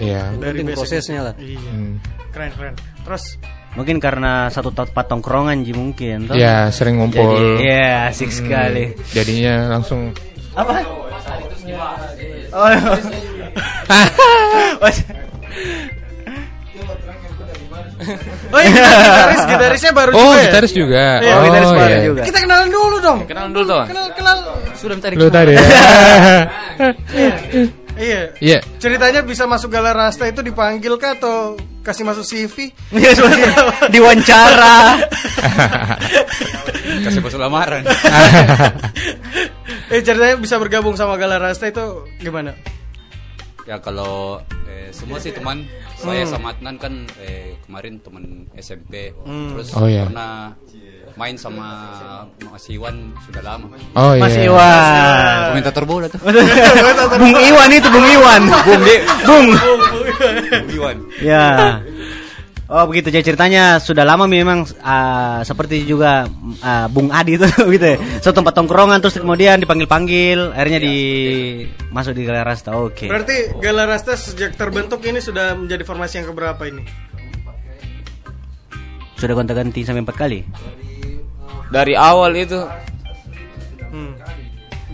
Iya. Dari Penting basic. prosesnya lah. Iya. Hmm. Keren keren. Terus Mungkin karena satu tempat tongkrongan Ji mungkin. toh? Iya, sering ngumpul. Jadi, Iya, asik sekali. Jadinya langsung Apa? Oh. Oh. Oh iya, gitaris, gitarisnya baru Oh, juga ya? gitaris juga. Iya, Oh, gitaris baru iya. juga. Kita kenalan dulu dong. Kenalan dulu dong. Kenal, kenal. Sudah mencari Lu tadi ya. Iya. Iya. Ceritanya bisa masuk Galar Rasta itu dipanggil kah atau kasih masuk CV? Iya, Diwawancara. Kasih masuk lamaran. eh ceritanya bisa bergabung sama Galar Rasta itu gimana? Ya kalau eh, semua sih teman saya Hmm. sama Adnan kan eh, kemarin teman SMP Hmm. terus Oh, iya. pernah main sama Mas Iwan sudah lama Oh, Mas iya. Iwan. komentator bola tuh Bung Iwan itu Bung Iwan. Bung di Bung. Bung Iwan Ya. Oh begitu jadi ceritanya sudah lama memang ah, seperti juga ah, Bung Adi itu gitu ya. Satu tempat tongkrongan terus kemudian dipanggil-panggil akhirnya di masuk di Galer Rasta. Oke. Berarti Galar Rasta sejak terbentuk ini sudah menjadi formasi yang keberapa ini? Sudah gonta-ganti sampai empat kali. Dari awal itu Hmm.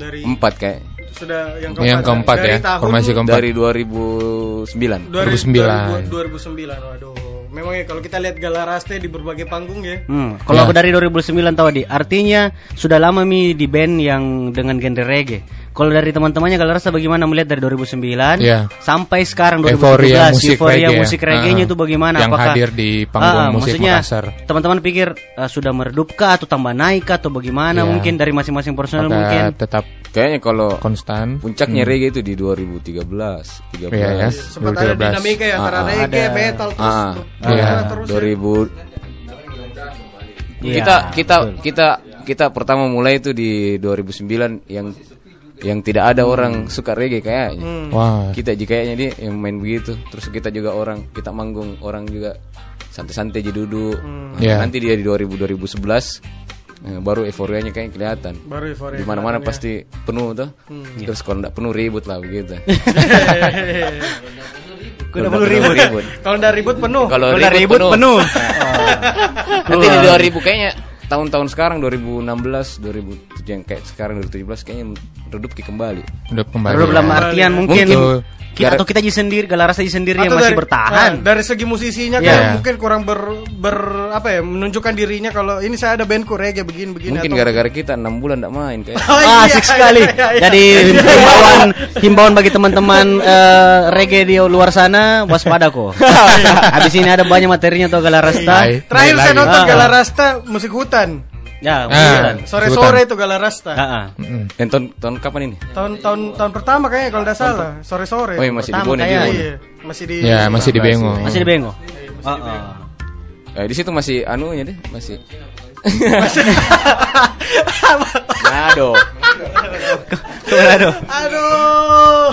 Dari empat kayak. sudah yang Yang keempat dari ya, tahun formasi keempat. Dari 2009. 2009. 2009. Waduh. Memang ya kalau kita lihat Galaraste di berbagai panggung ya. Hmm, kalau Ya. aku dari 2009 tahu di artinya sudah lama mi di band yang dengan genre reggae. Kalau dari teman-temannya kalau rasa bagaimana melihat dari 2009 Ya. sampai sekarang Euforia 2017 musik euforia reggae ya. musik reggae-nya Ah, itu bagaimana? yang hadir di Ah, panggung musik maksudnya, Makassar. Teman-teman pikir ah, sudah meredup kah atau tambah naik kah atau bagaimana Ya. mungkin dari masing-masing personel Apakah mungkin. tetap Kayaknya kalau konstan. puncaknya Hmm. reggae itu di 2013, 13. Iya, ya. Sempat ada 2013. dinamika ya antara Ah, ah. reggae, Ada. metal terus Ah, bergerak iya. terus. ya. 2000 Iya, kita kita betul. kita kita pertama mulai itu di 2009 yang yang tidak ada orang suka reggae kayaknya. Hmm. Wah. Kita juga kayaknya dia yang main begitu. Terus kita juga orang kita manggung orang juga santai-santai aja duduk. Nah, Iya. Nanti dia di 2000 2011 eh, baru euforianya kayak kelihatan. Baru euforia Di mana-mana pasti penuh tuh. Terus kalau enggak penuh ribut lah begitu. Udah perlu ribut. Kalau udah ribut penuh. Kalau Kalau ribut, ribut penuh. penuh. Nanti di 2000 kayaknya tahun-tahun sekarang 2016, 2007 yang kayak sekarang 2017 kayaknya redup kembali. Udah kembali. Baru dalam ya. artian mungkin, Mungkin. kita, atau kita jadi sendiri, Galarasa jadi sendiri yang masih dari, bertahan. nah, dari segi musisinya Iya. kan mungkin kurang ber, ber apa ya menunjukkan dirinya kalau ini saya ada bandku reggae begini begini Mungkin atau gara-gara kita 6 bulan enggak main kayak. Oh, iya, Ah, asik iya, sekali. iya, iya, iya. Jadi himbauan himbauan bagi teman-teman eh, reggae di luar sana waspada kok. Habis ini ada banyak materinya tuh Galarasta. Terakhir saya nonton Ah. Galarasta musik hutan. Ya, Ah. betulan. Sore-sore itu Galarasta. Ah, ah. Mm-mm. Dan tahun, tahun kapan ini? Tahun tahun tahun pertama kayaknya kalau tidak salah, sore-sore. Oh, iya, masih di Pertama Bone kayak- dia. Iya, masih di Ya, masih di Bengo. Masih di Bengo. Oh, oh. Eh, di situ masih anunya deh, masih. Aduh. Aduh. Aduh.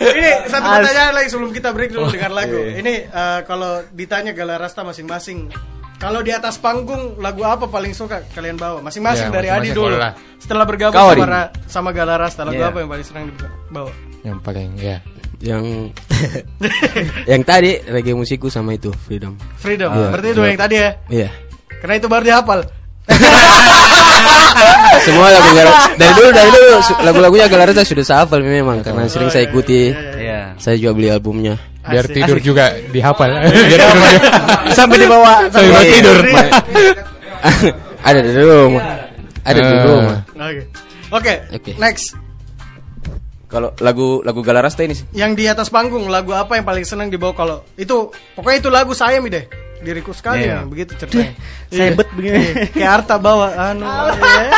Ini satu pertanyaan lagi sebelum kita break dulu dengar lagu. Iya. Ini eh, kalau ditanya Galarasta masing-masing, kalau di atas panggung lagu apa paling suka kalian bawa? Masing-masing Ya, dari Adi masing-masing dulu. boleh lah. Setelah bergabung Kau, sama Adi. Ra- sama Galarasta, lagu Iya. apa yang paling senang dibawa? Yang paling ya. Yang yang tadi reggae musikku sama itu Freedom. Freedom. Iya. Berarti dua yang tadi ya. Iya. Karena itu baru dihafal. Semua lagu dari dulu dari dulu lagu-lagunya Galarasa sudah saya hafal memang karena sering saya ikuti. Iya. Saya juga beli albumnya. Biar Asik. tidur juga dihafal. Biar tidur juga. Sampai dibawa Sampai buat tidur. Ada di rumah. Ada di Eh. rumah. Oke. Oke. Next. Kalau lagu lagu Galarasta ini sih. Yang di atas panggung lagu apa yang paling senang dibawa kalau itu pokoknya itu lagu saya mi deh diriku sekali Iya. nih, begitu ceritanya. Saya Iya. bet begini. Iya. Kayak Arta bawa anu. iya.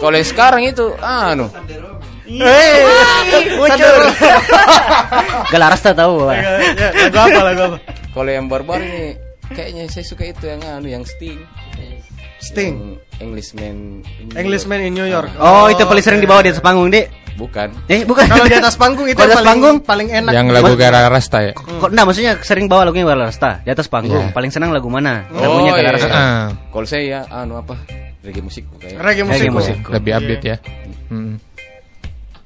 Kalau yang sekarang itu anu. Bocor. Galarasta tahu. Pak. Ya, ya, lagu apa lagu apa? Kalau yang baru-baru ini kayaknya saya suka itu yang anu yang Sting. Sting. Yang Englishman. in New Englishman in New York. Oh, itu paling sering dibawa di atas panggung, Dik. Bukan. Eh, bukan. Kalau di atas panggung itu atas paling panggung paling enak. Yang lagu Gara Rasta ya. Kok nah maksudnya sering bawa lagunya Galarasta di atas panggung. Iya. Paling senang lagu mana? Oh, Lagunya iya. Galarasta. Ah, Kalau saya ya anu apa? Reggae musik kayak. reggae musik. Reggae musik. lebih update ya. Mm.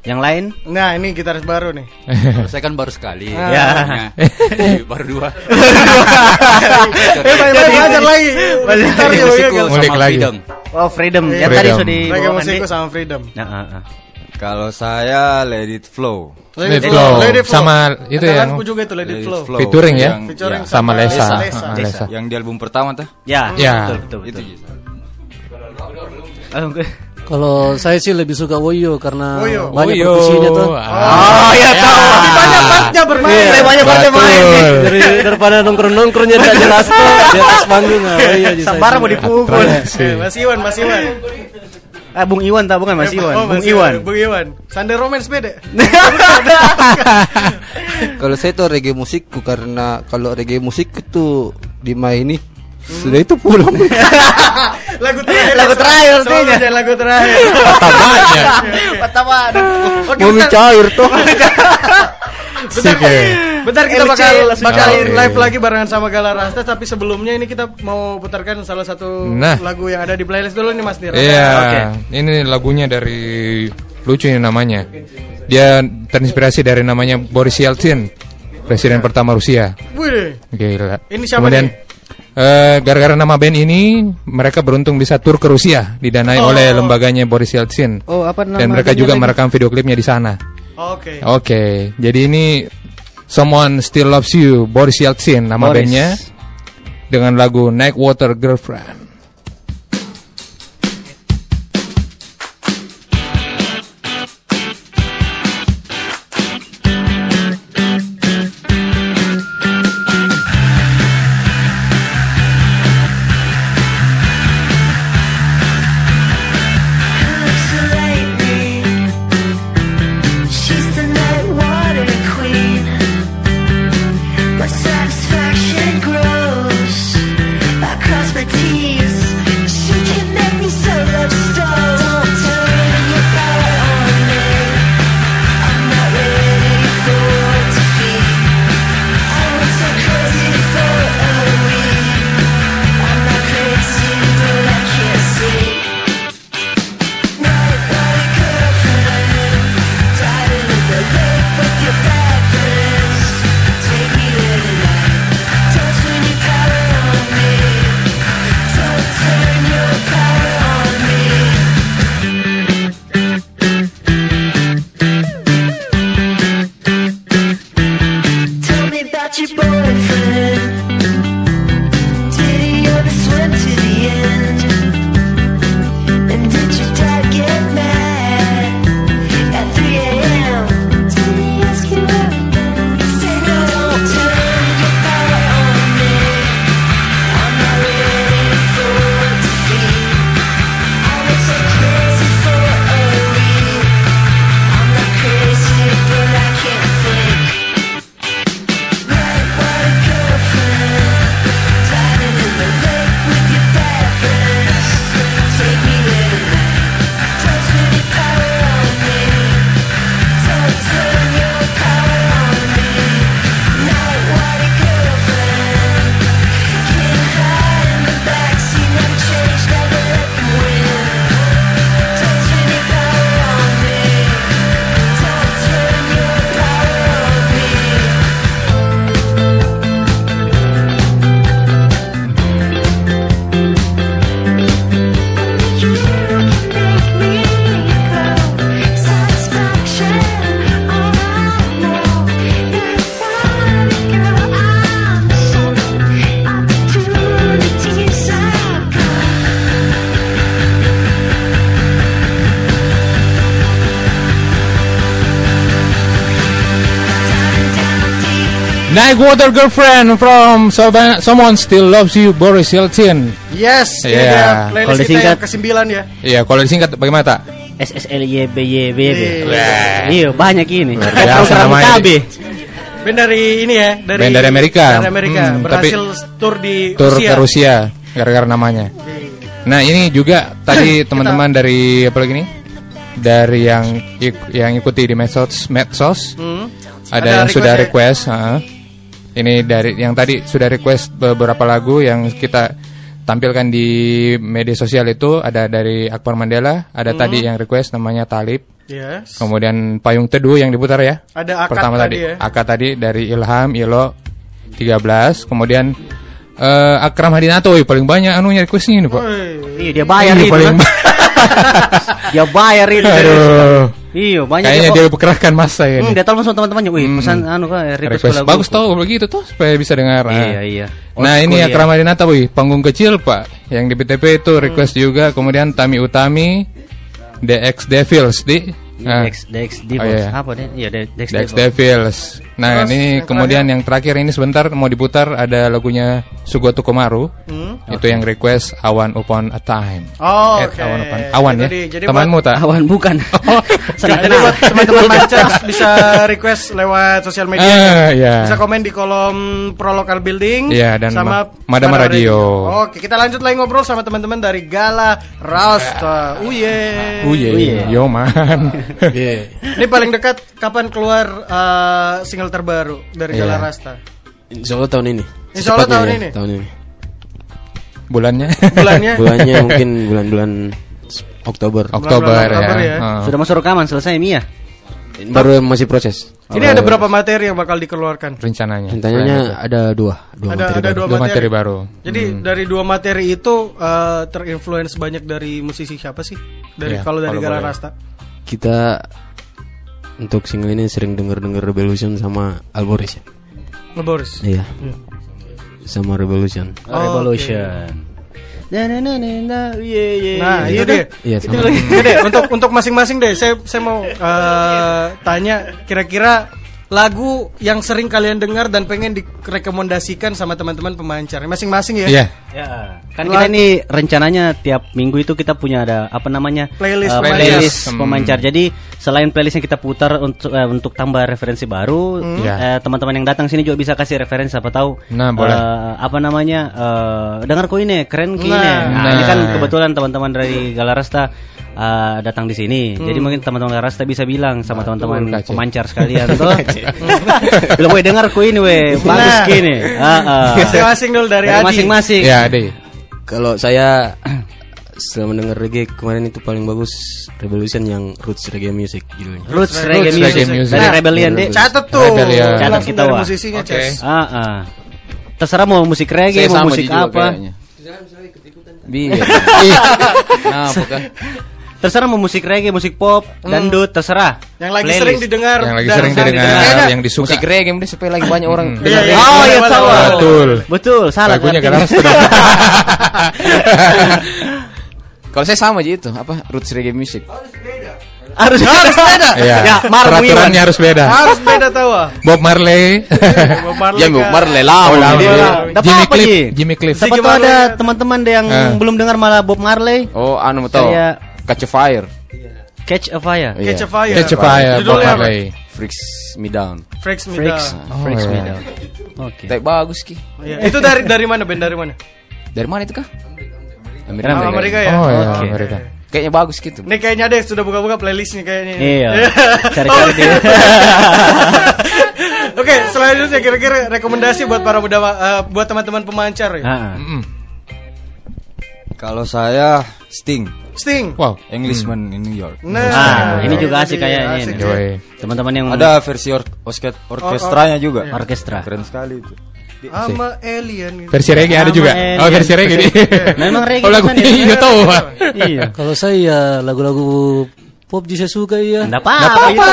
Yang lain? Nah, ini gitaris baru nih. Saya kan baru sekali. Ya. Makanya, jadi baru dua. Eh, banyak belajar lagi. Juga, musikku ya, sama lagi. Freedom. Oh, Freedom. Freedom. tadi sudah Reggae musikku sama Freedom. Nah, ah, ah. Kalau saya Let It Flow. Let It Flow. Let It Flow. Sama itu yang Andalanku juga itu Let It Flow. Featuring ya? Featuring ya. sama Lesa. Ah. Yang di album pertama tuh. Ya, Ya. betul betul. Itu. Kalau saya sih lebih suka Woyo karena Woyo. banyak Woyo. perkusinya tuh. Ah. Oh, ya tahu. Lebih banyak partnya bermain. Iya. Lebih banyak partnya main. Dari daripada nongkrong-nongkrongnya tidak jelas tuh di atas panggung. Ah, Woyo aja saya Sambara mau dipukul. Eh, Mas Iwan, Mas Iwan. Eh, Bung Iwan tak bukan Mas Eh, Iwan. oh, Bung Iwan. Bung Iwan. Sunday Romance beda. Kalau saya tuh reggae musikku karena kalau reggae musik itu dimaini sudah itu pulang. lagu terakhir. Lagu terakhir artinya. lagu terakhir. Tambahnya. Pertama. Oke, Mau cair tuh. bentar, bentar kita bakal langsung bakal live lagi barengan sama Galar Rasta tapi sebelumnya ini kita mau putarkan salah satu Nah. lagu yang ada di playlist dulu nih Mas Nira. Iya, Oke. ini lagunya dari lucu ini namanya. Dia terinspirasi dari namanya Boris Yeltsin, presiden pertama Rusia. Wih. Gila. Ini siapa Kemudian nih? Eh, gara-gara nama band ini, mereka beruntung bisa tur ke Rusia, didanai Oh. oleh lembaganya Boris Yeltsin. Oh, apa nama Dan mereka juga lagi? merekam video klipnya di sana. Oke. Oke, jadi ini Someone Still Loves You, Boris Yeltsin nama Boris. bandnya dengan lagu Night Water Girlfriend. Night Water Girlfriend from Someone Still Loves You, Boris Yeltsin. Yes, ini Iya. dia Kalau playlist kita disingkat- yang ke-9 ya. Iya, kalau disingkat bagaimana tak? SSLYBYB. Iya. Iya, banyak ini. Program. KB. Band dari ini ya, dari Band dari Amerika. Dari Amerika, Hmm, berhasil tour di Tur Rusia. ke Rusia gara-gara namanya. Nah, ini juga tadi teman-teman dari apa lagi nih? Dari yang ik- yang ikuti di medsos medsos. Hmm. Ada, Ada yang sudah request request, ha. Ini dari yang tadi sudah request beberapa lagu yang kita tampilkan di media sosial itu ada dari Akbar Mandela, ada Hmm. tadi yang request namanya Talib. Yes. Kemudian Payung Teduh yang diputar ya. Ada Akad Pertama tadi tadi, ya. Akad tadi dari Ilham, Ilo 13, kemudian eh, Akram Hadinato wih, paling banyak anunya requestnya ini, Pak. Iya, dia bayar Iya, itu. paling kan. dia bayar itu. Aduh. Iya, banyak Kayaknya ya, dia kok. kerahkan masa ya. Hmm, dia telepon sama teman-temannya, wih, pesan anu kok eh, request, Request. lagu. Bagus tau begitu tuh supaya bisa dengar. Ah. Iya, iya. Old Nah ini ya ya. Kramadinata wih, panggung kecil pak, yang di PTP itu request juga. Kemudian Tami Utami, DX Devils di. Ah. Dex, Dex Oh, Devils. iya. Apa dia? Iya, De- Dex, Dex Devils. Devils. Nah Terus, ini yang kemudian yang terakhir ini sebentar mau diputar ada lagunya Sugoto Komaru. Hmm. Itu yang request Awan Upon a Time. Oh, Eh, oke. Awan Upon Awan Itu ya. di- jadi Temanmu tak? Awan bukan. Sangat Jadi buat teman-teman Mancers bisa request lewat sosial media. Ah, iya. Bisa komen di kolom Pro Local Building Iya, dan sama Ma- Madama Radio. Oke, kita lanjut lagi ngobrol sama teman-teman dari Gala Rasta. Uye. Uye, yo man. Ini paling dekat kapan keluar uh, single terbaru dari Gala Iya. Rasta? Insya Allah tahun ini. Insya Allah tahun ya, ini. Tahun ini. Bulannya? Bulannya? Bulannya mungkin bulan-bulan Oktober. Oktober, Oktober ya. ya. Ah. Sudah masuk rekaman selesai Mia. Baru masih proses. Ini ada berapa materi yang bakal dikeluarkan? Rencananya. Rencananya ada dua, dua Ada materi ada baru. dua Dua materi. materi baru. Jadi Hmm. dari dua materi itu uh, terinfluence banyak dari musisi siapa sih? Dari Iya, kalau dari Gala boleh. Rasta. Kita untuk single ini sering denger-denger Revolution sama Alboris ya. Boris. Iya. Sama Revolution. Oh, Revolution. Na na na na na, iya iya. Nah, iya. iya deh. Iya, Itu sama. lagi. Iya deh, untuk untuk masing-masing deh. Saya saya mau uh, tanya kira-kira lagu yang sering kalian dengar dan pengen direkomendasikan sama teman-teman pemancar masing-masing ya. Iya. Ya, kan kita ini rencananya tiap minggu itu kita punya ada apa namanya Playlist pemancar. playlist Hmm. pemancar. Jadi selain playlist yang kita putar untuk eh, untuk tambah referensi baru, Hmm. Eh, teman-teman yang datang sini juga bisa kasih referensi apa tahu. Nah, boleh. eh, apa namanya? eh, dengar kok ini keren kok ini. Nah. Nah, ini kan Nah. kebetulan teman-teman dari Galarasta eh, datang di sini. Jadi mungkin teman-teman Galarasta bisa bilang sama teman-teman Kacau. pemancar sekalian tuh. Bilang, "Weh, dengar kok ini, weh. Bagus Nah. gini." Masing-masing dulu dari, Dari Adi. masing-masing. Ya, deh. Kalau saya setelah mendengar reggae kemarin itu paling bagus Revolution yang Roots Reggae Music judulnya. Roots Roots Reggae Reggae Music Music. dari Nah, Rebellion deh. Catat tuh. Rebellion. Catat Langsung kita, Wak. musisinya, Oke. Ces. Ah, ah. Terserah mau musik reggae, Saya mau musik apa. kayaknya. Biar. Nah, bukan. Terserah mau musik reggae, musik pop, dangdut, terserah. Yang lagi Playlist. sering didengar Yang lagi dan sering didengar, Kayaknya yang disuka. Musik reggae mungkin supaya lagi banyak orang Hmm. dengar Iya, reggae. Oh, iya Boleh, tahu. boleh, Betul. Betul, salah. Lagunya sudah. Kalau saya sama aja itu, apa? Roots reggae music. Harus harus beda. Iya. Ya, Mark Peraturannya harus beda. harus beda tahu ah. Bob Marley. Bob Marley Ya, Bob kah? Marley lama. Oh, dia. Dapat Jimmy Cliff. Ji? Jimmy Cliff. Siapa tuh ada teman-teman deh yang Ah. belum dengar malah Bob Marley? Oh, anu tahu. Kayak- Catch a Fire. Catch a Fire. Iya. Catch a Fire. Catch a Fire, Judulnya apa? Freaks Me Down. Freaks Me Freaks, Down. Freaks Oh, Me iya. Down. Oke. Tapi bagus ki. Iya. Itu dari dari mana band dari mana? Dari mana itu kah? Amerika. Oh, Amerika ya. Oh ya, Oke. Amerika. Kayaknya bagus gitu. Ini kayaknya deh sudah buka-buka playlist nih kayaknya. Iya. Oh, Cari-cari dia. Oke, selanjutnya kira-kira rekomendasi buat para muda eh, buat teman-teman pemancar ya. Ah, ah. Mm-mm. Kalau saya Sting, Sting. Wow. Englishman in New York. Nah, Ah, ini juga asik kayaknya ini. Teman-teman yang Ada versi or orkest orkestranya juga. orkestra. Keren sekali itu. Sama alien. gitu. Versi reggae ada juga. Sama Oh, alien. versi reggae. nih. Memang reggae Oh, kan ya? iya tahu. Iya. Kalau saya ya lagu-lagu pop juga suka ya. Enggak apa-apa itu.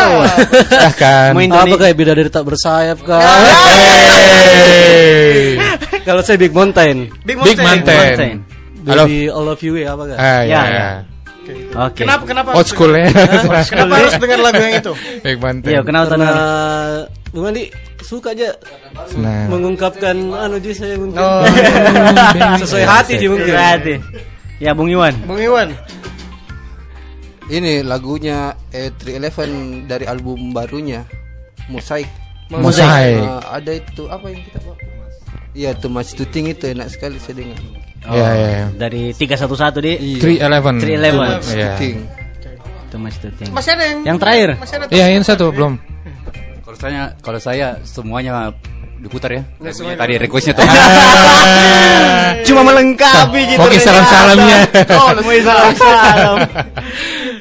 Silahkan. Mau Apa kayak beda dari tak bersayap kan? Kalau saya Big Mountain. Big Big Mountain. Baby All of You ya apa kan? Ah, ya, Ya, ya. ya. Oke. Kenapa kenapa Old school ya. Kenapa harus dengar lagu yang itu? Big Mountain. Iya, kenapa Karena? Bung Andi suka aja Nah. mengungkapkan anu ji saya mungkin Oh. sesuai hati ji mungkin. Berarti. Ya, Bung Iwan. Bung Iwan. Ini lagunya E311 dari album barunya Mosaik. Mosaik. Eh, ada itu apa yang kita bawa? Iya, Too Much to Think itu enak sekali saya dengar. Iya, iya, iya. Dari 311 di 311. 311. Iya. Think. Itu Mas Tuting. Masih ada yang Yang terakhir. Masih ada Iya, ini satu belum. Kalau saya kalau saya semuanya diputar ya. Semuanya Tadi requestnya tuh. Cuma melengkapi gitu. Oke, salam-salamnya. Oh, mau salam-salam.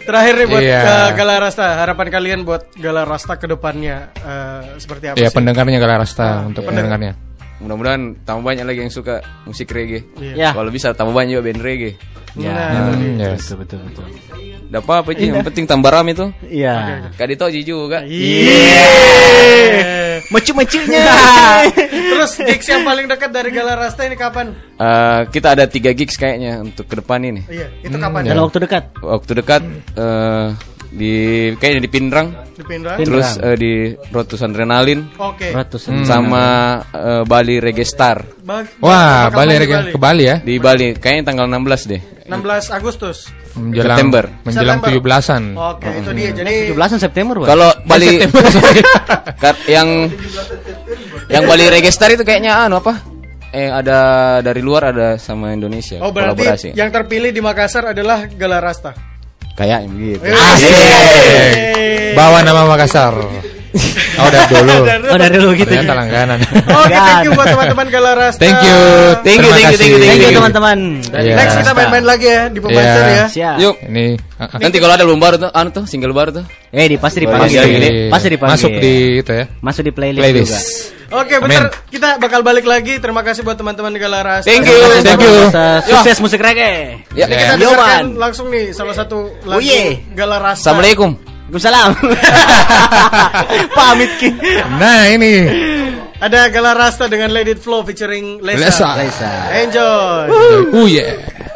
Terakhir nih buat Iya. ke Gala Rasta, harapan kalian buat Gala Rasta ke depannya eh, seperti apa Iya, sih? pendengarnya Galarasta untuk pendengarnya. Mudah-mudahan tambah banyak lagi yang suka musik reggae. Iya. Kalau bisa tambah banyak juga band reggae. Ya, Nah, betul, yes. betul, betul, betul. Apa apa Ji, yang penting tambah ram itu. Iya. Kak Dito Ji juga. Mecu-mecunya. Terus gigs yang paling dekat dari Galarasta ini kapan? Eh, kita ada tiga gigs kayaknya untuk ke depan ini. Iya, itu kapan? Dalam waktu dekat. Waktu dekat eh, di kayaknya di Pindrang. Di Pindrang. Terus eh, di Rotus Adrenalin. Oke. Ratusan. Sama eh, Bali Reggae Star. Bag- Wah, Bali Reggae ke Bali ya. Di Bali, kayaknya tanggal 16 deh. 16 Agustus. Menjelang September. menjelang September. 17-an. Oke, itu dia. Jadi 17 September, Pak. Kalau Bali September, yang yang Bali Reggae Star itu kayaknya anu apa? Eh ada dari luar ada sama Indonesia Oh kolaborasi. berarti yang terpilih di Makassar adalah Galarasta. Kayaknya begitu. Asik. Bawa nama Makassar. Oh, udah dulu. Oh, dari dulu gitu. Ternyata langganan. Oke, thank you buat teman-teman Galarasta. Thank you. Thank you, thank you, thank you. Thank you teman-teman. Iya. Next kita main-main lagi ya di Pemancar Iya. ya. Siap. Yuk. Ini. Nanti kalau ada album baru tuh, anu tuh single baru tuh. Eh, di pasti Pasti dipanggil. di- Pasti dipanggil. Masuk di itu ya. Masuk di playlist, Playlist. juga. Oke, bentar kita bakal balik lagi. Terima kasih buat teman-teman di Galarasta. Thank you. Thank you. Sukses musik reggae. Ya. Kita Yo, dengarkan langsung nih salah satu lagu Uye. Galarasta. Assalamualaikum. Waalaikumsalam. Pamit ki. Nah, ini Ada Galarasta dengan Let It Flow featuring Lesa. Lesa. Enjoy. Oh yeah.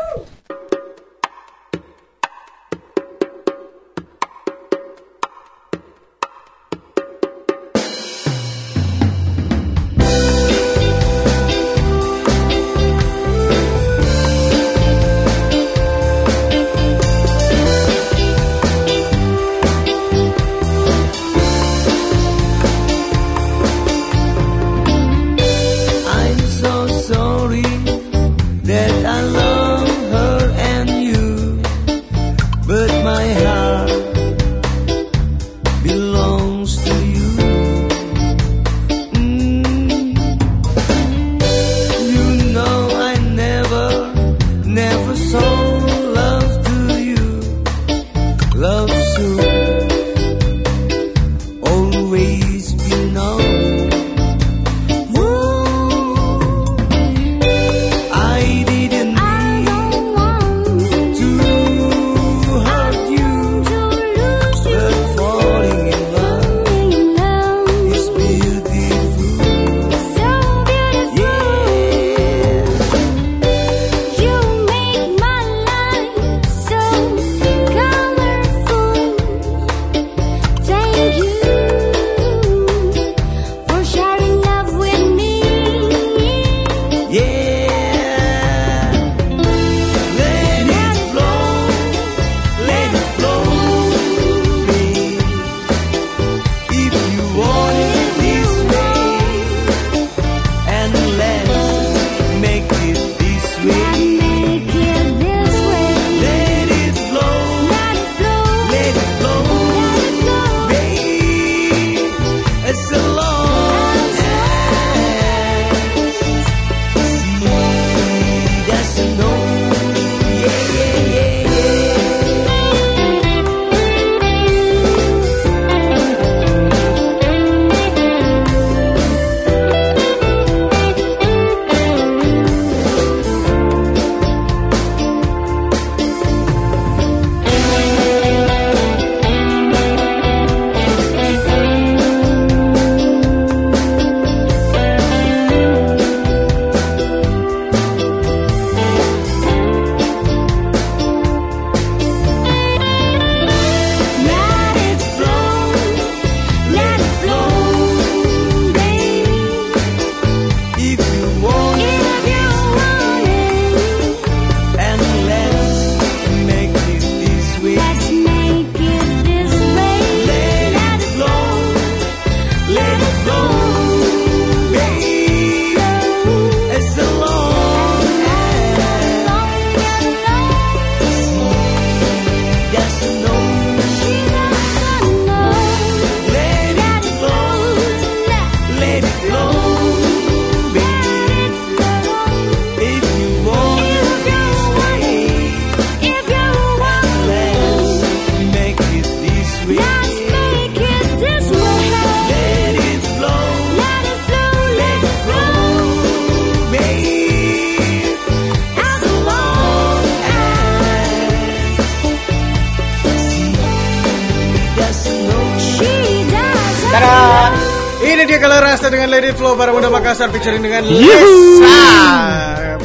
Makassar featuring dengan. Lesa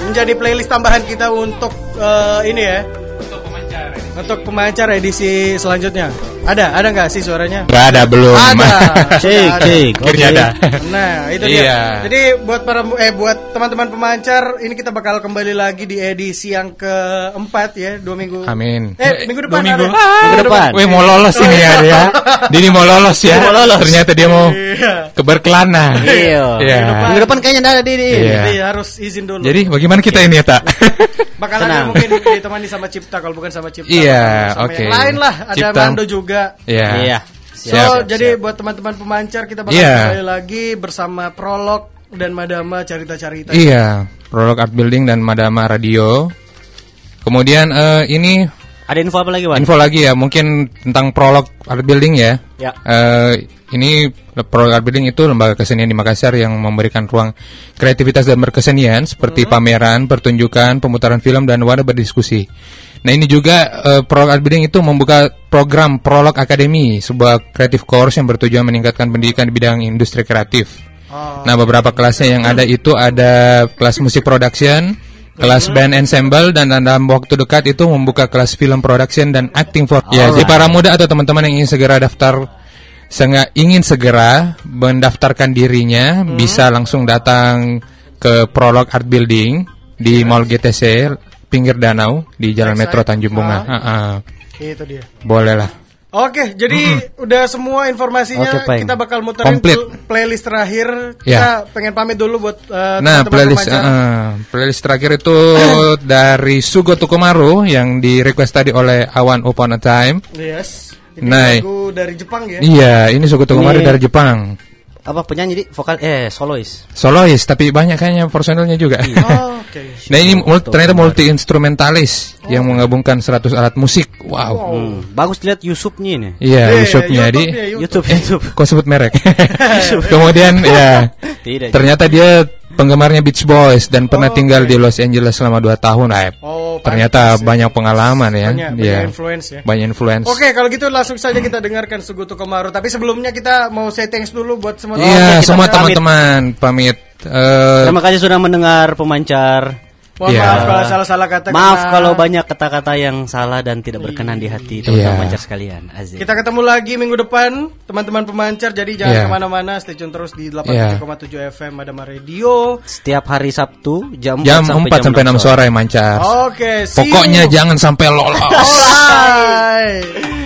menjadi playlist tambahan kita untuk eh, ini ya. Untuk pemancar edisi selanjutnya. Ada, ada nggak sih suaranya? Nggak ada, belum. Ada. Cek, cek. Akhirnya Oke. ada. Nah, itu Iya. dia. Jadi buat para eh buat teman-teman pemancar, ini kita bakal kembali lagi di edisi yang keempat ya, dua minggu. Amin. Eh, minggu depan Dua minggu. ada. Minggu depan. Wih mau lolos ini ya dia. Dini mau lolos ya. Mau lolos. Ternyata dia mau Iya. ke berkelana. Iya. Iya. Minggu depan kayaknya ada di. Iya. Jadi harus izin dulu. Jadi bagaimana kita ini ya tak? Bakal ada Tenang. mungkin ditemani sama Cipta kalau bukan sama Cipta. Iya, sama oke. Yang lain lah, ada Cipta. Mando juga. Iya. Iya. So, jadi buat teman-teman pemancar kita bakal Iya. kembali lagi bersama Prolog dan Madama cerita-cerita. Iya, Prolog Art Building dan Madama Radio. Kemudian eh, ini Ada info apa lagi, Wan? info lagi ya, mungkin tentang Prolog Art Building ya. Ya. Eh, ini Prolog Art Building itu lembaga kesenian di Makassar yang memberikan ruang kreativitas dan berkesenian seperti pameran, pertunjukan, pemutaran film dan wadah berdiskusi. Nah ini juga eh, Prolog Art Building itu membuka program Prolog Academy, sebuah creative course yang bertujuan meningkatkan pendidikan di bidang industri kreatif. Nah beberapa kelasnya yang ada itu ada kelas musik production, kelas band ensemble dan dalam waktu dekat itu membuka kelas film production dan acting for. Ya, jadi para muda atau teman-teman yang ingin segera daftar senga- ingin segera mendaftarkan dirinya bisa langsung datang ke Prolog Art Building di Mall GTC pinggir danau di Jalan Metro Tanjung Bunga. Ah, ah. Itu dia. Boleh lah. Oke, jadi udah semua informasinya Oke, Pak. kita bakal muterin Komplit. pl- playlist terakhir. Kita Ya. pengen pamit dulu buat uh, Nah, teman-teman playlist eh, playlist terakhir itu dari Sugo Tukumaru yang di request tadi oleh Awan Upon a Time. Yes. Ini Nah, lagu dari Jepang ya. Iya, ini Sugo Tukumaru Ini- dari Jepang. Apa penyanyi di vokal eh solois. Solois, tapi banyak kayaknya personelnya juga. Oh, Oke. nah, ini mul- ternyata multi instrumentalis yang menggabungkan 100 alat musik. Wow. Hmm, bagus lihat YouTube-nya ini. Iya, Eh, YouTube-nya di YouTube YouTube. Kok sebut merek? Kemudian ya Tidak. ternyata dia penggemarnya Beach Boys dan pernah tinggal di Los Angeles selama 2 tahun. Nah, Oh, ternyata banyak pengalaman ya. Banyak- banyak Iya. influence ya. Banyak influence. Oke, kalau gitu langsung saja kita dengarkan Suguto Komaru. Tapi sebelumnya kita mau say thanks dulu buat semua Iya, kita semua pamit. teman-teman pamit. Eh, Terima kasih sudah mendengar pemancar. Mohon Iya. maaf kalau salah-salah kata. Maaf karena kalau banyak kata-kata yang salah dan tidak berkenan di hati teman-teman Iya. pemancar sekalian. Aziz. Kita ketemu lagi minggu depan, teman-teman pemancar. Jadi jangan Iya. ke mana-mana, stay tune terus di 87,7 FM Madama Radio. Setiap hari Sabtu jam 4 jam sampai 4 sampai 6 sore mancar. Oke, you. Pokoknya jangan sampai lolos. Alright.